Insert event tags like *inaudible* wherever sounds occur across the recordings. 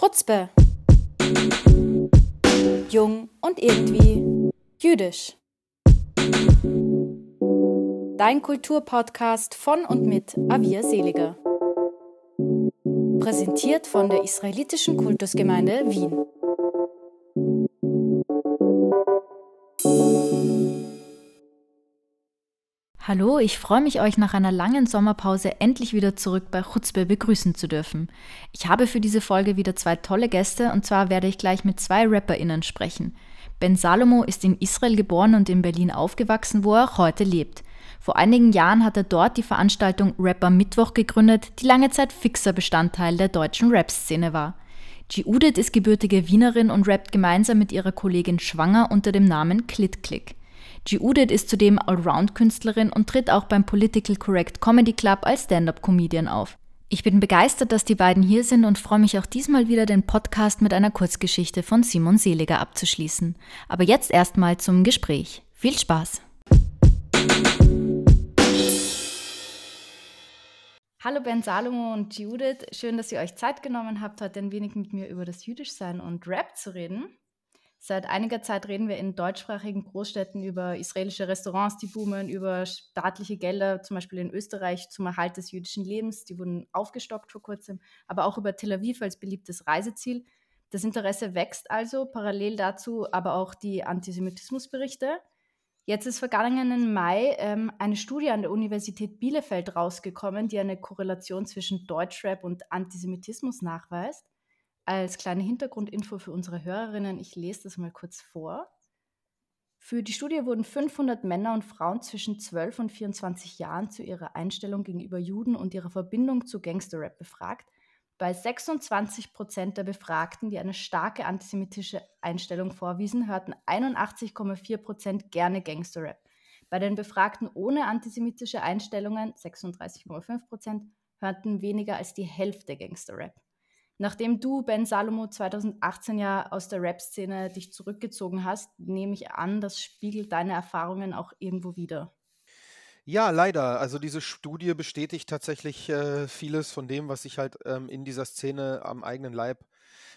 Chutzpe. Jung und irgendwie jüdisch. Dein Kulturpodcast von und mit Avia Seliger. Präsentiert von der Israelitischen Kultusgemeinde Wien. Hallo, ich freue mich, euch nach einer langen Sommerpause endlich wieder zurück bei Chutzpe begrüßen zu dürfen. Ich habe für diese Folge wieder zwei tolle Gäste und zwar werde ich gleich mit zwei RapperInnen sprechen. Ben Salomo ist in Israel geboren und in Berlin aufgewachsen, wo er auch heute lebt. Vor einigen Jahren hat er dort die Veranstaltung Rapper Mittwoch gegründet, die lange Zeit fixer Bestandteil der deutschen Rap-Szene war. G-Udit ist gebürtige Wienerin und rappt gemeinsam mit ihrer Kollegin Schwanger unter dem Namen Clit Click. G-Udit ist zudem Allround-Künstlerin und tritt auch beim Political Correct Comedy Club als Stand-up-Comedian auf. Ich bin begeistert, dass die beiden hier sind und freue mich auch diesmal wieder, den Podcast mit einer Kurzgeschichte von Simon Seliger abzuschließen. Aber jetzt erstmal zum Gespräch. Viel Spaß! Hallo Ben Salomo und Judith, schön, dass ihr euch Zeit genommen habt, heute ein wenig mit mir über das Jüdischsein und Rap zu reden. Seit einiger Zeit reden wir in deutschsprachigen Großstädten über israelische Restaurants, die boomen, über staatliche Gelder, zum Beispiel in Österreich zum Erhalt des jüdischen Lebens, die wurden aufgestockt vor kurzem, aber auch über Tel Aviv als beliebtes Reiseziel. Das Interesse wächst also, parallel dazu aber auch die Antisemitismusberichte. Jetzt ist vergangenen Mai ähm, eine Studie an der Universität Bielefeld rausgekommen, die eine Korrelation zwischen Deutschrap und Antisemitismus nachweist als kleine Hintergrundinfo für unsere Hörerinnen, ich lese das mal kurz vor. Für die Studie wurden 500 Männer und Frauen zwischen 12 und 24 Jahren zu ihrer Einstellung gegenüber Juden und ihrer Verbindung zu Gangsterrap befragt. Bei 26 Prozent der Befragten, die eine starke antisemitische Einstellung vorwiesen, hörten 81,4 Prozent gerne Gangsterrap. Bei den Befragten ohne antisemitische Einstellungen, 36,5 Prozent, hörten weniger als die Hälfte Gangsterrap. Nachdem du, Ben Salomo, 2018 ja aus der Rap-Szene dich zurückgezogen hast, nehme ich an, das spiegelt deine Erfahrungen auch irgendwo wieder. Ja, leider. Also diese Studie bestätigt tatsächlich äh, vieles von dem, was ich halt ähm, in dieser Szene am eigenen Leib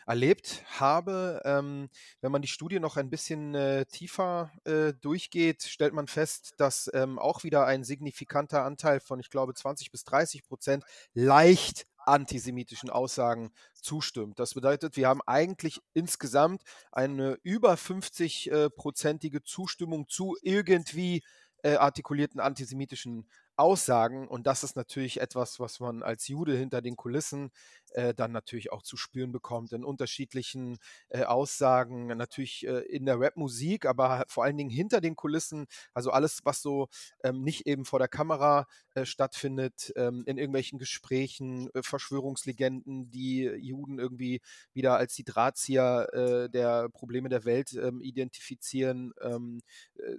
erlebt habe. Ähm, wenn man die Studie noch ein bisschen äh, tiefer äh, durchgeht, stellt man fest, dass ähm, auch wieder ein signifikanter Anteil von, ich glaube, 20 bis 30 Prozent leicht antisemitischen Aussagen zustimmt. Das bedeutet, wir haben eigentlich insgesamt eine über 50-prozentige äh, Zustimmung zu irgendwie äh, artikulierten antisemitischen Aussagen. Und das ist natürlich etwas, was man als Jude hinter den Kulissen äh, dann natürlich auch zu spüren bekommt in unterschiedlichen äh, Aussagen, natürlich äh, in der Rapmusik, aber vor allen Dingen hinter den Kulissen, also alles, was so ähm, nicht eben vor der Kamera äh, stattfindet, ähm, in irgendwelchen Gesprächen, äh, Verschwörungslegenden, die Juden irgendwie wieder als die Drahtzieher äh, der Probleme der Welt ähm, identifizieren. Ähm,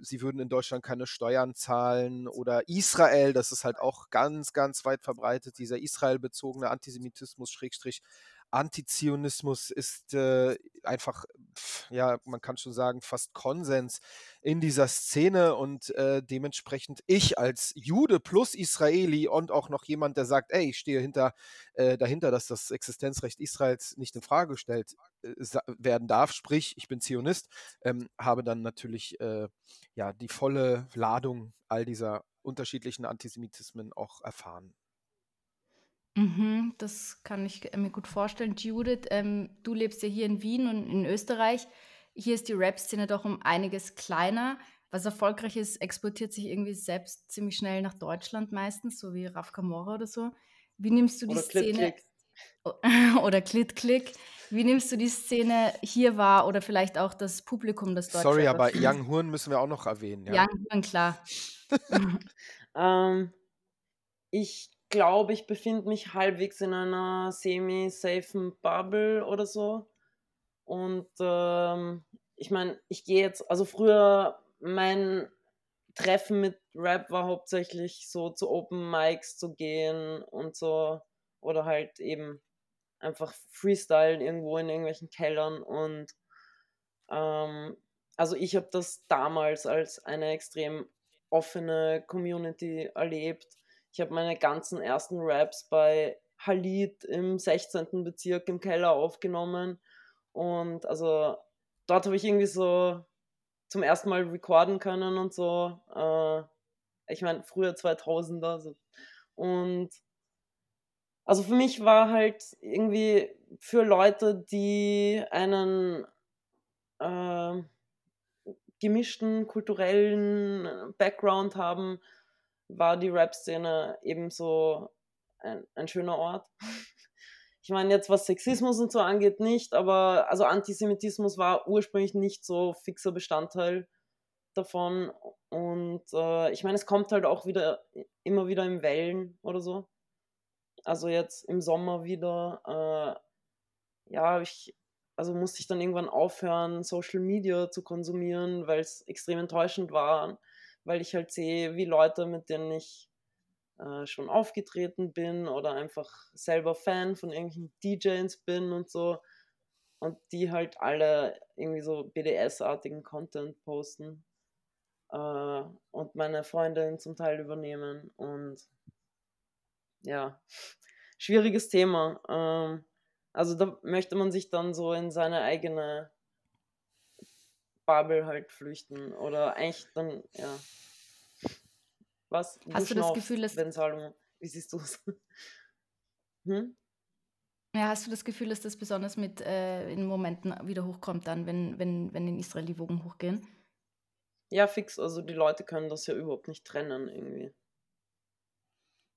sie würden in Deutschland keine Steuern zahlen oder Israel, das ist halt auch ganz, ganz weit verbreitet, dieser Israel-bezogene Antisemitismus, Schrägstrich Antizionismus ist äh, einfach, ja, man kann schon sagen, fast Konsens in dieser Szene. Und äh, dementsprechend ich als Jude plus Israeli und auch noch jemand, der sagt, ey, ich stehe hinter, äh, dahinter, dass das Existenzrecht Israels nicht in Frage gestellt äh, werden darf, sprich, ich bin Zionist, ähm, habe dann natürlich äh, ja die volle Ladung all dieser unterschiedlichen Antisemitismen auch erfahren. Mhm, das kann ich mir gut vorstellen. Judith, ähm, du lebst ja hier in Wien und in Österreich. Hier ist die Rap-Szene doch um einiges kleiner. Was erfolgreich ist, exportiert sich irgendwie selbst ziemlich schnell nach Deutschland meistens, so wie Raf Kamora oder so. Wie nimmst du die oder Szene Klit *laughs* oder Klit-Klick? Wie nimmst du die Szene hier wahr oder vielleicht auch das Publikum, das Deutsch Sorry, aber *clears throat* Young Horn müssen wir auch noch erwähnen. Ja. Young Horn, klar. *laughs* ähm, ich glaube, ich befinde mich halbwegs in einer semi-safen Bubble oder so. Und ähm, ich meine, ich gehe jetzt, also früher mein Treffen mit Rap war hauptsächlich so zu Open Mics zu gehen und so. Oder halt eben einfach freestylen irgendwo in irgendwelchen Kellern. Und ähm, also ich habe das damals als eine extrem offene Community erlebt ich habe meine ganzen ersten Raps bei Halit im 16. Bezirk im Keller aufgenommen. Und also dort habe ich irgendwie so zum ersten Mal recorden können und so. Äh, ich meine, früher 2000er. So. Und also für mich war halt irgendwie für Leute, die einen äh, gemischten kulturellen Background haben, war die Rap-Szene ebenso ein, ein schöner Ort. *laughs* Ich meine, jetzt was Sexismus und so angeht, nicht, aber also Antisemitismus war ursprünglich nicht so fixer Bestandteil davon. Und äh, ich meine, es kommt halt auch wieder immer wieder in Wellen oder so. Also jetzt im Sommer wieder, äh, ja, ich, also musste ich dann irgendwann aufhören, Social Media zu konsumieren, weil es extrem enttäuschend war, weil ich halt sehe, wie Leute, mit denen ich äh, schon aufgetreten bin oder einfach selber Fan von irgendwelchen DJs bin und so, und die halt alle irgendwie so BDS-artigen Content posten äh, und meine Freundin zum Teil übernehmen und ja, schwieriges Thema. Ähm, also da möchte man sich dann so in seine eigene Bubble halt flüchten oder eigentlich dann, ja. Was? Hast du, du das Gefühl, dass... Ben Salomon, wie siehst du es? *laughs* hm? Ja, hast du das Gefühl, dass das besonders mit äh, in Momenten wieder hochkommt, dann, wenn, wenn, wenn in Israel die Wogen hochgehen? Ja, fix. Also die Leute können das ja überhaupt nicht trennen irgendwie.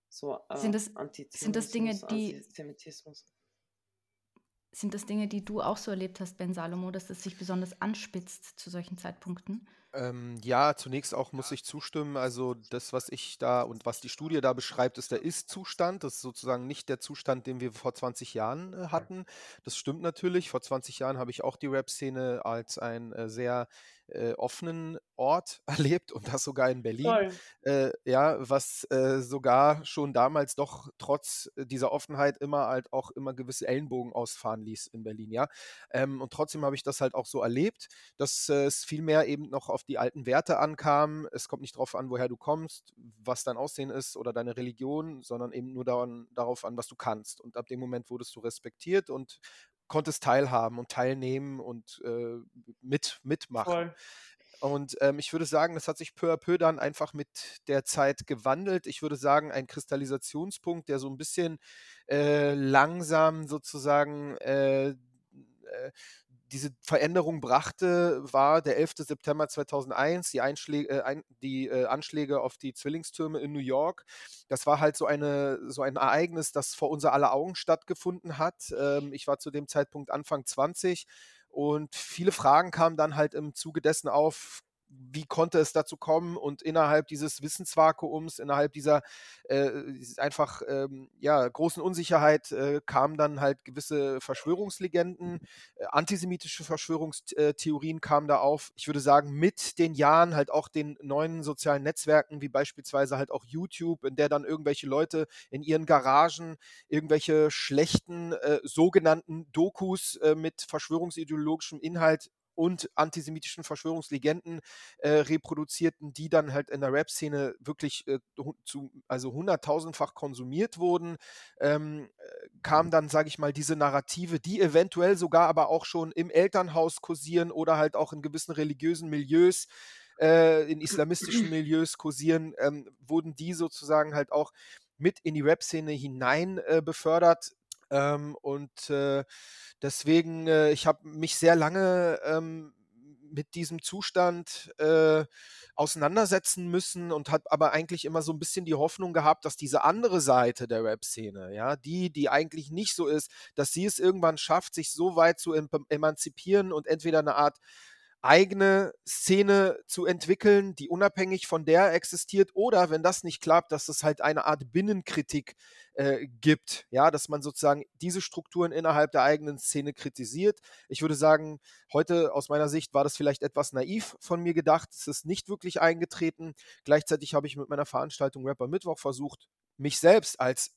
So, äh, sind, das, sind das Dinge, die. Antisemitismus. Sind das Dinge, die du auch so erlebt hast, Ben Salomo, dass das sich besonders anspitzt zu solchen Zeitpunkten? Ähm, ja, zunächst auch muss ich zustimmen. Also das, was ich da und was die Studie da beschreibt, ist der Ist-Zustand. Das ist sozusagen nicht der Zustand, den wir vor 20 Jahren äh, hatten. Das stimmt natürlich. Vor 20 Jahren habe ich auch die Rap-Szene als ein äh, sehr äh, offenen Ort *laughs* erlebt und das sogar in Berlin. Äh, ja, was äh, sogar schon damals doch trotz dieser Offenheit immer halt auch immer gewisse Ellenbogen ausfahren ließ in Berlin, ja. Ähm, und trotzdem habe ich das halt auch so erlebt, dass äh, es vielmehr eben noch auf die alten Werte ankam. Es kommt nicht darauf an, woher du kommst, was dein Aussehen ist oder deine Religion, sondern eben nur daran, darauf an, was du kannst. Und ab dem Moment wurdest du respektiert und konntest teilhaben und teilnehmen und äh, mit, mitmachen. Voll. Und ähm, ich würde sagen, das hat sich peu à peu dann einfach mit der Zeit gewandelt. Ich würde sagen, ein Kristallisationspunkt, der so ein bisschen äh, langsam sozusagen äh, äh diese Veränderung brachte, war der 11. September 2001, die, Einschläge, äh, ein, die äh, Anschläge auf die Zwillingstürme in New York. Das war halt so, eine, so ein Ereignis, das vor unser aller Augen stattgefunden hat. Ähm, ich war zu dem Zeitpunkt Anfang 20 und viele Fragen kamen dann halt im Zuge dessen auf, wie konnte es dazu kommen und innerhalb dieses Wissensvakuums, innerhalb dieser äh, einfach ähm, ja, großen Unsicherheit äh, kamen dann halt gewisse Verschwörungslegenden, äh, antisemitische Verschwörungstheorien kamen da auf. Ich würde sagen, mit den Jahren halt auch den neuen sozialen Netzwerken, wie beispielsweise halt auch YouTube, in der dann irgendwelche Leute in ihren Garagen irgendwelche schlechten äh, sogenannten Dokus äh, mit verschwörungsideologischem Inhalt und antisemitischen Verschwörungslegenden äh, reproduzierten, die dann halt in der Rap-Szene wirklich äh, zu, also hunderttausendfach konsumiert wurden, ähm, äh, kam dann, sage ich mal, diese Narrative, die eventuell sogar aber auch schon im Elternhaus kursieren oder halt auch in gewissen religiösen Milieus, äh, in islamistischen *clears throat* Milieus kursieren, ähm, wurden die sozusagen halt auch mit in die Rap-Szene hinein äh, befördert. Ähm, und äh, deswegen, äh, ich habe mich sehr lange ähm, mit diesem Zustand äh, auseinandersetzen müssen und habe aber eigentlich immer so ein bisschen die Hoffnung gehabt, dass diese andere Seite der Rap-Szene, ja, die, die eigentlich nicht so ist, dass sie es irgendwann schafft, sich so weit zu emanzipieren und entweder eine Art eigene Szene zu entwickeln, die unabhängig von der existiert, oder wenn das nicht klappt, dass es halt eine Art Binnenkritik äh, gibt, ja, dass man sozusagen diese Strukturen innerhalb der eigenen Szene kritisiert. Ich würde sagen, heute aus meiner Sicht war das vielleicht etwas naiv von mir gedacht. Es ist nicht wirklich eingetreten. Gleichzeitig habe ich mit meiner Veranstaltung Rapper Mittwoch versucht, mich selbst als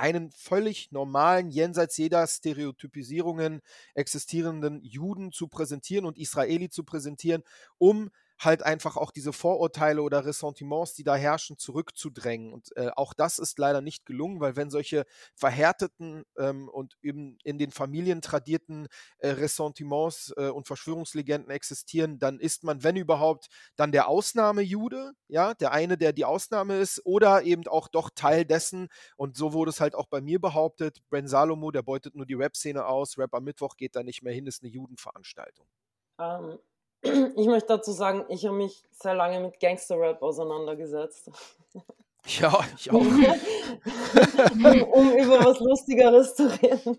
einen völlig normalen, jenseits jeder Stereotypisierungen existierenden Juden zu präsentieren und Israeli zu präsentieren, um halt einfach auch diese Vorurteile oder Ressentiments, die da herrschen, zurückzudrängen. Und äh, auch das ist leider nicht gelungen, weil wenn solche verhärteten ähm, und eben in den Familien tradierten äh, Ressentiments äh, und Verschwörungslegenden existieren, dann ist man, wenn überhaupt, dann der Ausnahmejude, ja, der eine, der die Ausnahme ist, oder eben auch doch Teil dessen. Und so wurde es halt auch bei mir behauptet. Ben Salomo, der beutet nur die Rap-Szene aus. Rap am Mittwoch geht da nicht mehr hin, ist eine Judenveranstaltung. Ähm, ich möchte dazu sagen, ich habe mich sehr lange mit Gangster-Rap auseinandergesetzt. Ja, ich auch. um, *laughs* um, über was Lustigeres zu reden.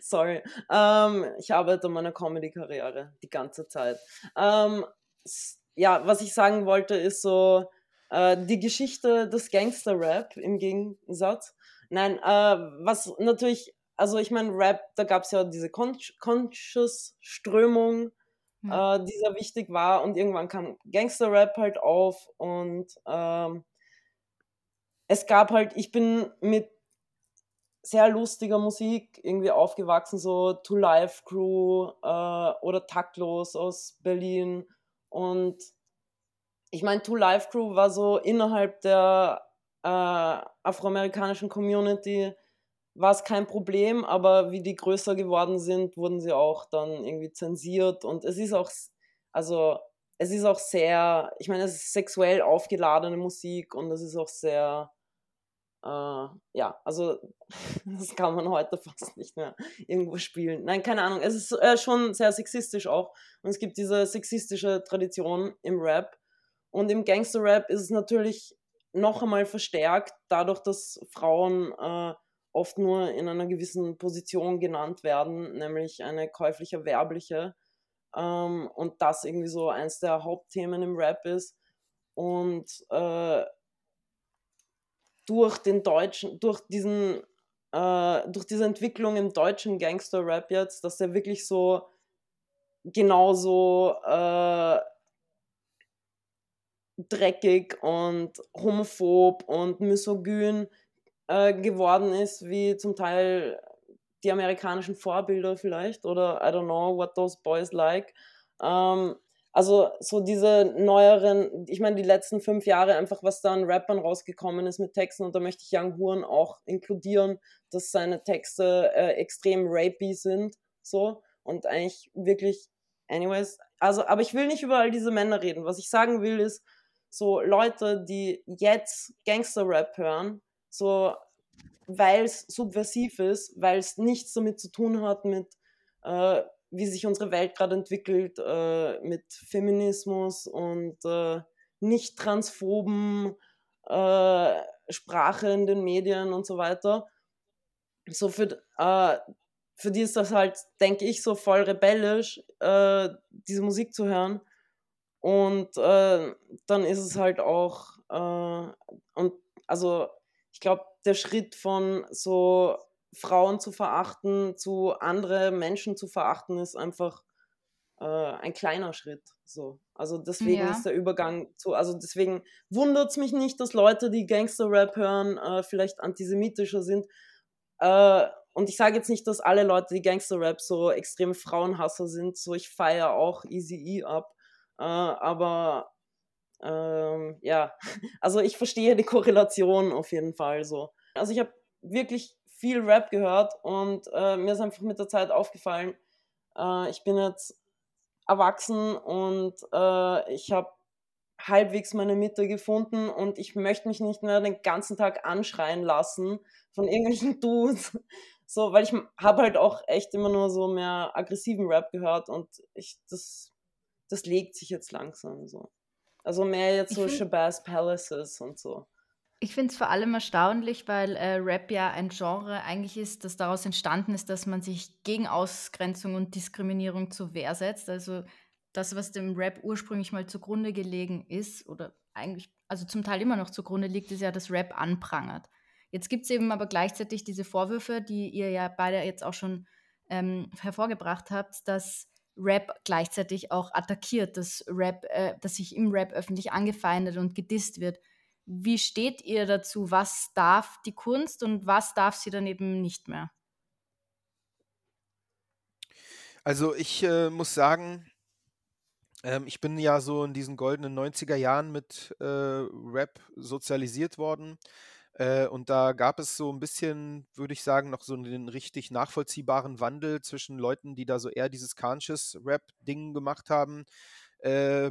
Sorry. Ähm, ich arbeite an meiner Comedy-Karriere die ganze Zeit. Ähm, ja, was ich sagen wollte, ist so äh, die Geschichte des Gangster-Rap im Gegensatz. Nein, äh, was natürlich, also ich meine, Rap, da gab es ja diese Con Conscious-Strömung äh, die sehr wichtig war. Und irgendwann kam Gangster-Rap halt auf und ähm, es gab halt, ich bin mit sehr lustiger Musik irgendwie aufgewachsen, so To Life Crew äh, oder Taktlos aus Berlin. Und ich meine, To Life Crew war so innerhalb der äh, afroamerikanischen Community war es kein Problem, aber wie die größer geworden sind, wurden sie auch dann irgendwie zensiert. Und es ist auch, also es ist auch sehr, ich meine, es ist sexuell aufgeladene Musik und es ist auch sehr, äh, ja, also *laughs* das kann man heute fast nicht mehr irgendwo spielen. Nein, keine Ahnung, es ist äh, schon sehr sexistisch auch. Und es gibt diese sexistische Tradition im Rap. Und im Gangster-Rap ist es natürlich noch einmal verstärkt, dadurch, dass Frauen äh, oft nur in einer gewissen Position genannt werden, nämlich eine käufliche, werbliche. Ähm, und das irgendwie so eins der Hauptthemen im Rap ist. Und äh, durch den deutschen, durch diesen, äh, durch diese Entwicklung im deutschen Gangster-Rap jetzt, dass der wirklich so genauso äh, dreckig und homophob und misogyn äh, geworden ist, wie zum Teil die amerikanischen Vorbilder vielleicht oder I don't know what those boys like. Ähm, also so diese neueren, ich meine die letzten fünf Jahre einfach, was da an Rappern rausgekommen ist mit Texten und da möchte ich Young Huren auch inkludieren, dass seine Texte äh, extrem rapey sind, so und eigentlich wirklich, anyways, also aber ich will nicht über all diese Männer reden. Was ich sagen will ist, so Leute, die jetzt Gangster-Rap hören, so weil es subversiv ist, weil es nichts damit zu tun hat mit, äh, wie sich unsere Welt gerade entwickelt, äh, mit Feminismus und äh, nicht transphoben äh, Sprache in den Medien und so weiter. So für, äh, für die ist das halt, denke ich, so voll rebellisch, äh, diese Musik zu hören. Und dann ist es halt auch, und also ich glaube, der Schritt von so Frauen zu verachten zu andere Menschen zu verachten ist einfach äh, ein kleiner Schritt. So. Also deswegen ja. ist der Übergang zu, also deswegen wundert es mich nicht, dass Leute, die Gangster-Rap hören, äh, vielleicht antisemitischer sind. Äh, und ich sage jetzt nicht, dass alle Leute, die Gangster-Rap so extreme Frauenhasser sind. So, ich feiere auch Easy E ab. Äh, aber ähm, ja, *laughs* also ich verstehe die Korrelation auf jeden Fall so. Also ich habe wirklich viel Rap gehört und äh, mir ist einfach mit der Zeit aufgefallen, äh, ich bin jetzt erwachsen und äh, ich habe halbwegs meine Mitte gefunden und ich möchte mich nicht mehr den ganzen Tag anschreien lassen von irgendwelchen *laughs* Dudes. So, weil ich habe halt auch echt immer nur so mehr aggressiven Rap gehört und ich, das, das legt sich jetzt langsam so. Also mehr jetzt so Shabazz Palaces und so. Ich finde es vor allem erstaunlich, weil äh, Rap ja ein Genre eigentlich ist, das daraus entstanden ist, dass man sich gegen Ausgrenzung und Diskriminierung zur Wehr setzt. Also das, was dem Rap ursprünglich mal zugrunde gelegen ist, oder eigentlich, also zum Teil immer noch zugrunde liegt, ist ja, dass Rap anprangert. Jetzt gibt es eben aber gleichzeitig diese Vorwürfe, die ihr ja beide jetzt auch schon ähm, hervorgebracht habt, dass Rap gleichzeitig auch attackiert, dass Rap, äh, dass sich im Rap öffentlich angefeindet und gedisst wird. Wie steht ihr dazu? Was darf die Kunst und was darf sie dann eben nicht mehr? Also ich äh, muss sagen, Ähm, ich bin ja so in diesen goldenen 90er Jahren mit äh, Rap sozialisiert worden. Äh, und da gab es so ein bisschen, würde ich sagen, noch so einen richtig nachvollziehbaren Wandel zwischen Leuten, die da so eher dieses Conscious Rap-Ding gemacht haben, äh,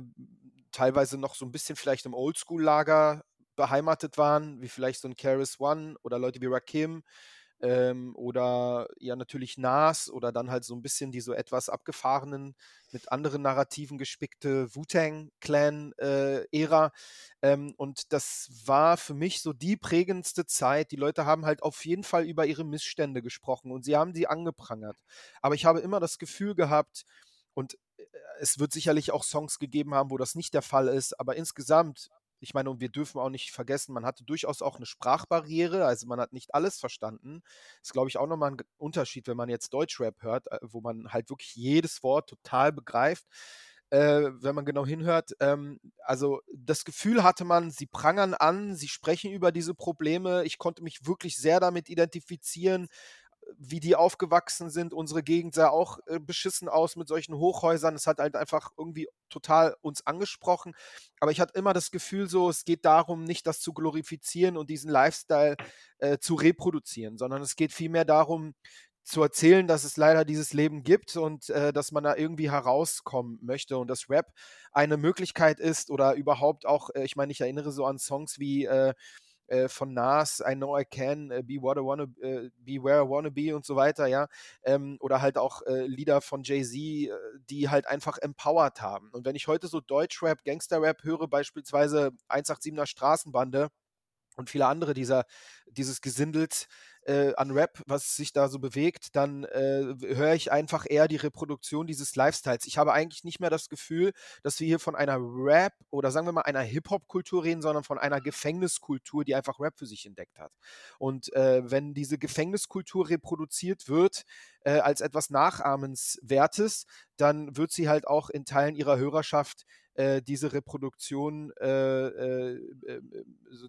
teilweise noch so ein bisschen vielleicht im Oldschool-Lager beheimatet waren, wie vielleicht so ein Keras One oder Leute wie Rakim ähm, oder ja natürlich Nas oder dann halt so ein bisschen die so etwas abgefahrenen, mit anderen Narrativen gespickte Wu-Tang-Clan-Ära. Äh, ähm, und das war für mich so die prägendste Zeit. Die Leute haben halt auf jeden Fall über ihre Missstände gesprochen und sie haben sie angeprangert. Aber ich habe immer das Gefühl gehabt, und äh, es wird sicherlich auch Songs gegeben haben, wo das nicht der Fall ist, aber insgesamt ich meine, und wir dürfen auch nicht vergessen, man hatte durchaus auch eine Sprachbarriere, also man hat nicht alles verstanden. Das ist, glaube ich, auch nochmal ein Unterschied, wenn man jetzt Deutschrap hört, äh, wo man halt wirklich jedes Wort total begreift. Äh, wenn man genau hinhört. Ähm, also das Gefühl hatte man, sie prangern an, sie sprechen über diese Probleme. Ich konnte mich wirklich sehr damit identifizieren wie die aufgewachsen sind. Unsere Gegend sah auch äh, beschissen aus mit solchen Hochhäusern. Es hat halt einfach irgendwie total uns angesprochen. Aber ich hatte immer das Gefühl, so, es geht darum, nicht das zu glorifizieren und diesen Lifestyle äh, zu reproduzieren, sondern es geht vielmehr darum, zu erzählen, dass es leider dieses Leben gibt und äh, dass man da irgendwie herauskommen möchte und dass Rap eine Möglichkeit ist oder überhaupt auch, äh, ich meine, ich erinnere so an Songs wie äh, äh, von Nas, I Know I Can, äh, Be What I Wanna, äh, Be Where I Wanna Be und so weiter, ja. Ähm, oder halt auch äh, Lieder von Jay-Z, äh, die halt einfach empowered haben. Und wenn ich heute so Deutschrap, Gangsterrap höre, beispielsweise 187er Straßenbande, und viele andere dieser, dieses Gesindels, äh, an Rap, was sich da so bewegt, dann äh, höre ich einfach eher die Reproduktion dieses Lifestyles. Ich habe eigentlich nicht mehr das Gefühl, dass wir hier von einer Rap oder sagen wir mal einer Hip-Hop-Kultur reden, sondern von einer Gefängniskultur, die einfach Rap für sich entdeckt hat. Und äh, wenn diese Gefängniskultur reproduziert wird, äh, als etwas Nachahmenswertes, dann wird sie halt auch in Teilen ihrer Hörerschaft äh, diese Reproduktion, äh, äh,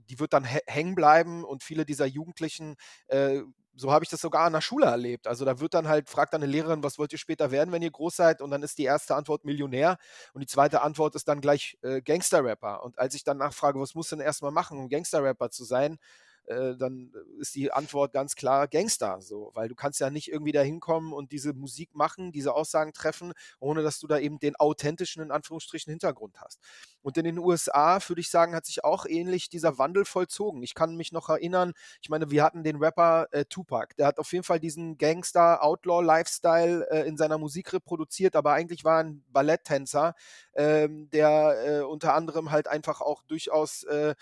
die wird dann hängen bleiben und viele dieser Jugendlichen äh, so habe ich das sogar an der Schule erlebt. Also da wird dann halt, fragt dann eine Lehrerin, was wollt ihr später werden, wenn ihr groß seid? Und dann ist die erste Antwort Millionär und die zweite Antwort ist dann gleich äh, Gangster-Rapper. Und als ich dann nachfrage, was muss denn erstmal machen, um Gangster-Rapper zu sein, äh, dann ist die Antwort ganz klar Gangster, so, weil du kannst ja nicht irgendwie da hinkommen und diese Musik machen, diese Aussagen treffen, ohne dass du da eben den authentischen, in Anführungsstrichen, Hintergrund hast. Und in den USA, würde ich sagen, hat sich auch ähnlich dieser Wandel vollzogen. Ich kann mich noch erinnern, ich meine, wir hatten den Rapper äh, Tupac, der hat auf jeden Fall diesen Gangster-Outlaw-Lifestyle äh, in seiner Musik reproduziert, aber eigentlich war ein Balletttänzer, ähm, der äh, unter anderem halt einfach auch durchaus äh,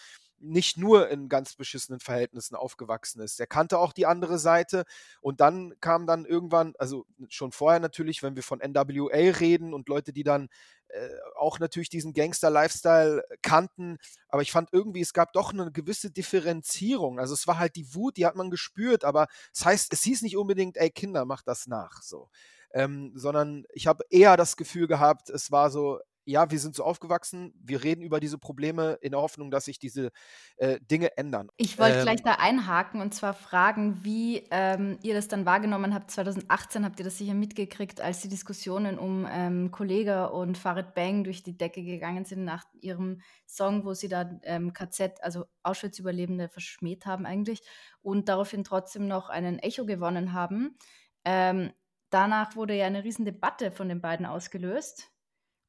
nicht nur in ganz beschissenen Verhältnissen aufgewachsen ist. Er kannte auch die andere Seite und dann kam dann irgendwann, also schon vorher natürlich, wenn wir von NWA reden und Leute, die dann äh, auch natürlich diesen Gangster-Lifestyle kannten, aber ich fand irgendwie, es gab doch eine gewisse Differenzierung. Also es war halt die Wut, die hat man gespürt, aber es heißt, es hieß nicht unbedingt, ey Kinder, macht das nach, so. Ähm, sondern ich habe eher das Gefühl gehabt, es war so, ja, wir sind so aufgewachsen, wir reden über diese Probleme in der Hoffnung, dass sich diese äh, Dinge ändern. Ich wollte ähm, gleich da einhaken und zwar fragen, wie ähm, ihr das dann wahrgenommen habt. 2018 habt ihr das sicher mitgekriegt, als die Diskussionen um ähm, Kollega und Farid Bang durch die Decke gegangen sind nach ihrem Song, wo sie da ähm, KZ, also Auschwitz-Überlebende verschmäht haben eigentlich und daraufhin trotzdem noch einen Echo gewonnen haben. Ähm, danach wurde ja eine riesen Debatte von den beiden ausgelöst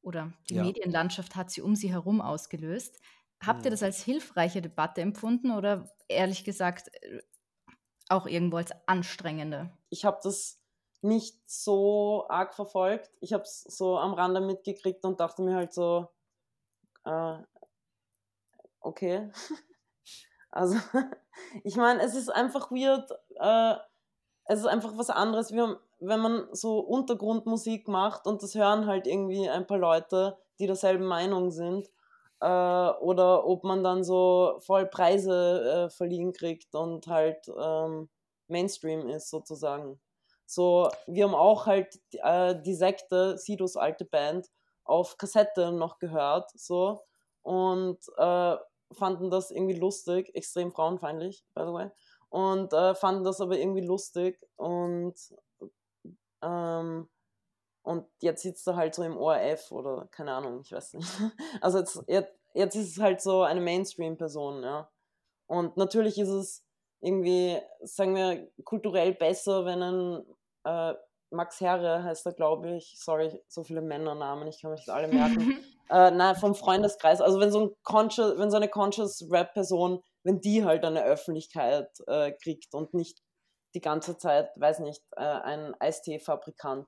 oder die ja. Medienlandschaft hat sie um sie herum ausgelöst. Habt ihr hm. das als hilfreiche Debatte empfunden oder ehrlich gesagt äh, auch irgendwo als anstrengende? Ich habe das nicht so arg verfolgt. Ich habe es so am Rande mitgekriegt und dachte mir halt so, äh, okay. *laughs* also, *laughs* ich meine, es ist einfach weird. Äh, es ist einfach was anderes. Wir wenn man so Untergrundmusik macht und das hören halt irgendwie ein paar Leute, die derselben Meinung sind, äh, oder ob man dann so voll Preise äh, verliehen kriegt und halt ähm, Mainstream ist sozusagen. So, wir haben auch halt äh, die Sekte, Sidos alte Band, auf Kassette noch gehört, so, und äh, fanden das irgendwie lustig, extrem frauenfeindlich, by the way, und äh, fanden das aber irgendwie lustig und ähm, und jetzt sitzt er halt so im ORF oder keine Ahnung, ich weiß nicht. *laughs* Also jetzt, jetzt, jetzt ist es halt so eine Mainstream-Person, ja. Und natürlich ist es irgendwie, sagen wir, kulturell besser, wenn ein äh, Max Herre heißt er, glaube ich. Sorry, so viele Männernamen, ich kann mich nicht alle merken. *laughs* äh, nein, vom Freundeskreis. Also wenn so, ein conscious, wenn so eine conscious Rap-Person, wenn die halt eine Öffentlichkeit äh, kriegt und nicht die ganze Zeit, weiß nicht, äh, ein Eistee-Fabrikant.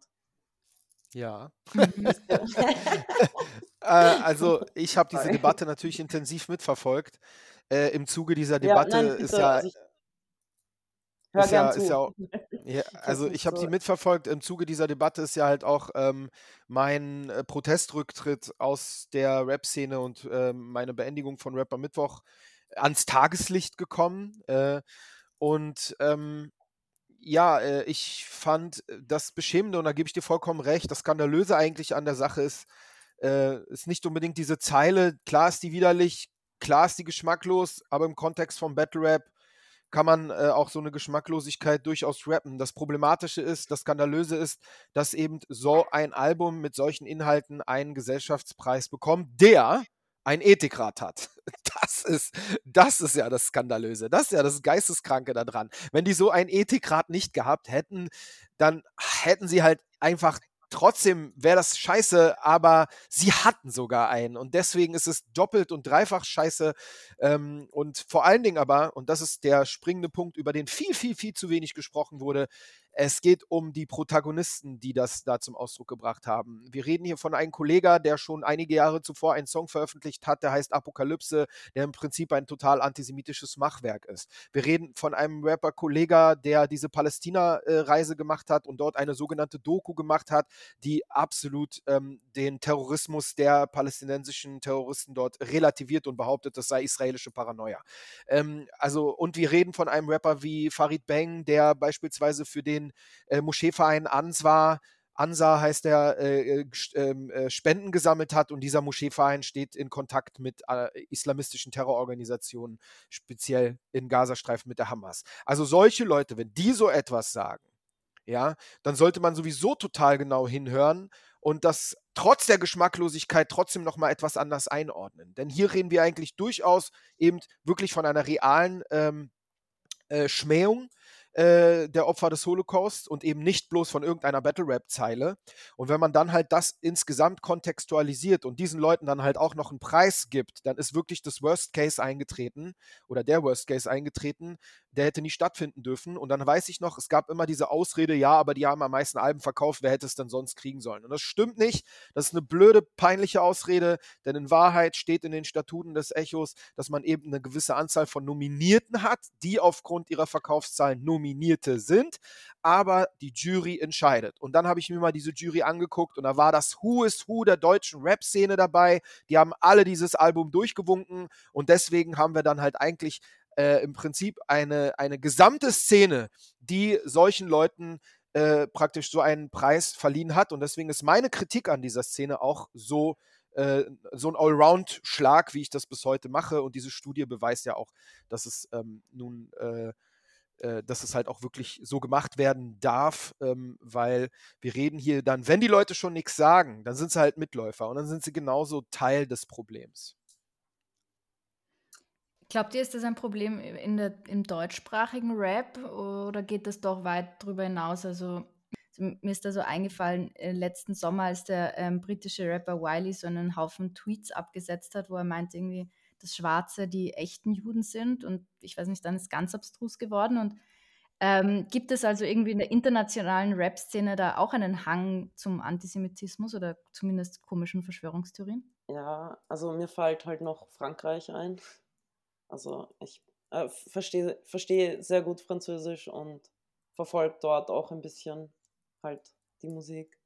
Ja. *laughs* *laughs* äh, also ich habe diese Debatte natürlich intensiv mitverfolgt. Äh, Im Zuge dieser Debatte ja, nein, ist ja. Also ist ja, ist ja, auch, *laughs* ja, also ich habe so. die mitverfolgt. Im Zuge dieser Debatte ist ja halt auch ähm, mein äh, Protestrücktritt aus der Rap-Szene und äh, meine Beendigung von Rapper Mittwoch ans Tageslicht gekommen. Äh, und ähm, ja, äh, ich fand äh, das Beschämende, und da gebe ich dir vollkommen recht, das Skandalöse eigentlich an der Sache ist, äh, ist nicht unbedingt diese Zeile, klar ist die widerlich, klar ist die geschmacklos, aber im Kontext von Battle Rap kann man äh, auch so eine Geschmacklosigkeit durchaus rappen. Das Problematische ist, das Skandalöse ist, dass eben so ein Album mit solchen Inhalten einen Gesellschaftspreis bekommt, der ein Ethikrat hat. *laughs* Das ist, das ist ja das Skandalöse. Das ist ja das Geisteskranke daran. Wenn die so ein Ethikrat nicht gehabt hätten, dann hätten sie halt einfach trotzdem wäre das scheiße, aber sie hatten sogar einen und deswegen ist es doppelt und dreifach scheiße ähm, und vor allen Dingen aber, und das ist der springende Punkt, über den viel, viel, viel zu wenig gesprochen wurde, es geht um die Protagonisten, die das da zum Ausdruck gebracht haben. Wir reden hier von einem Kollegen, der schon einige Jahre zuvor einen Song veröffentlicht hat, der heißt Apokalypse, der im Prinzip ein total antisemitisches Machwerk ist. Wir reden von einem Rapper-Kollege, der diese Palästina-Reise gemacht hat und dort eine sogenannte Doku gemacht hat, die absolut ähm, den Terrorismus der palästinensischen Terroristen dort relativiert und behauptet, das sei israelische Paranoia. Ähm, also, und wir reden von einem Rapper wie Farid Bang, der beispielsweise für den äh, Moscheeverein Ansar, Ansar heißt der, äh, äh, ähm, äh, Spenden gesammelt hat und dieser Moscheeverein steht in Kontakt mit äh, islamistischen Terrororganisationen, speziell in Gazastreifen mit der Hamas. Also solche Leute, wenn die so etwas sagen, ja, dann sollte man sowieso total genau hinhören und das trotz der Geschmacklosigkeit trotzdem nochmal etwas anders einordnen. Denn hier reden wir eigentlich durchaus eben wirklich von einer realen ähm, äh, Schmähung äh, der Opfer des Holocaust und eben nicht bloß von irgendeiner Battle-Rap-Zeile. Und wenn man dann halt das insgesamt kontextualisiert und diesen Leuten dann halt auch noch einen Preis gibt, dann ist wirklich das Worst Case eingetreten oder der Worst Case eingetreten, der hätte nie stattfinden dürfen. Und dann weiß ich noch, es gab immer diese Ausrede, ja, aber die haben am meisten Alben verkauft, wer hätte es denn sonst kriegen sollen? Und das stimmt nicht. Das ist eine blöde, peinliche Ausrede, denn in Wahrheit steht in den Statuten des Echos, dass man eben eine gewisse Anzahl von Nominierten hat, die aufgrund ihrer Verkaufszahlen Nominierte sind, aber die Jury entscheidet. Und dann habe ich mir mal diese Jury angeguckt und da war das Who is Who der deutschen Rap-Szene dabei. Die haben alle dieses Album durchgewunken und deswegen haben wir dann halt eigentlich äh, im Prinzip eine, eine gesamte Szene, die solchen Leuten äh, praktisch so einen Preis verliehen hat. Und deswegen ist meine Kritik an dieser Szene auch so, äh, so ein Allround-Schlag, wie ich das bis heute mache. Und diese Studie beweist ja auch, dass es ähm, nun äh, äh, dass es halt auch wirklich so gemacht werden darf, ähm, weil wir reden hier dann, wenn die Leute schon nichts sagen, dann sind sie halt Mitläufer und dann sind sie genauso Teil des Problems. Glaubt ihr, ist das ein Problem in der, im deutschsprachigen Rap oder geht das doch weit darüber hinaus? Also, mir ist da so eingefallen, äh, letzten Sommer, als der ähm, britische Rapper Wiley so einen Haufen Tweets abgesetzt hat, wo er meint irgendwie, dass Schwarze die echten Juden sind und ich weiß nicht, dann ist ganz abstrus geworden und ähm, gibt es also irgendwie in der internationalen Rap-Szene da auch einen Hang zum Antisemitismus oder zumindest komischen Verschwörungstheorien? Ja, also mir fällt halt noch Frankreich ein. Also ich äh, verstehe versteh sehr gut Französisch und verfolge dort auch ein bisschen halt die Musik.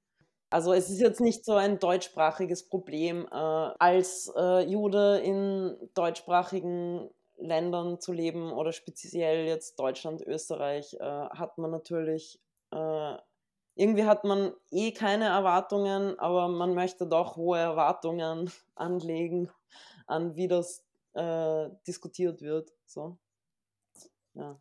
Also es ist jetzt nicht so ein deutschsprachiges Problem. Äh, als äh, Jude in deutschsprachigen Ländern zu leben oder speziell jetzt Deutschland, Österreich, äh, hat man natürlich, äh, irgendwie hat man eh keine Erwartungen, aber man möchte doch hohe Erwartungen *laughs* anlegen an wie das äh, diskutiert wird. So. Ja.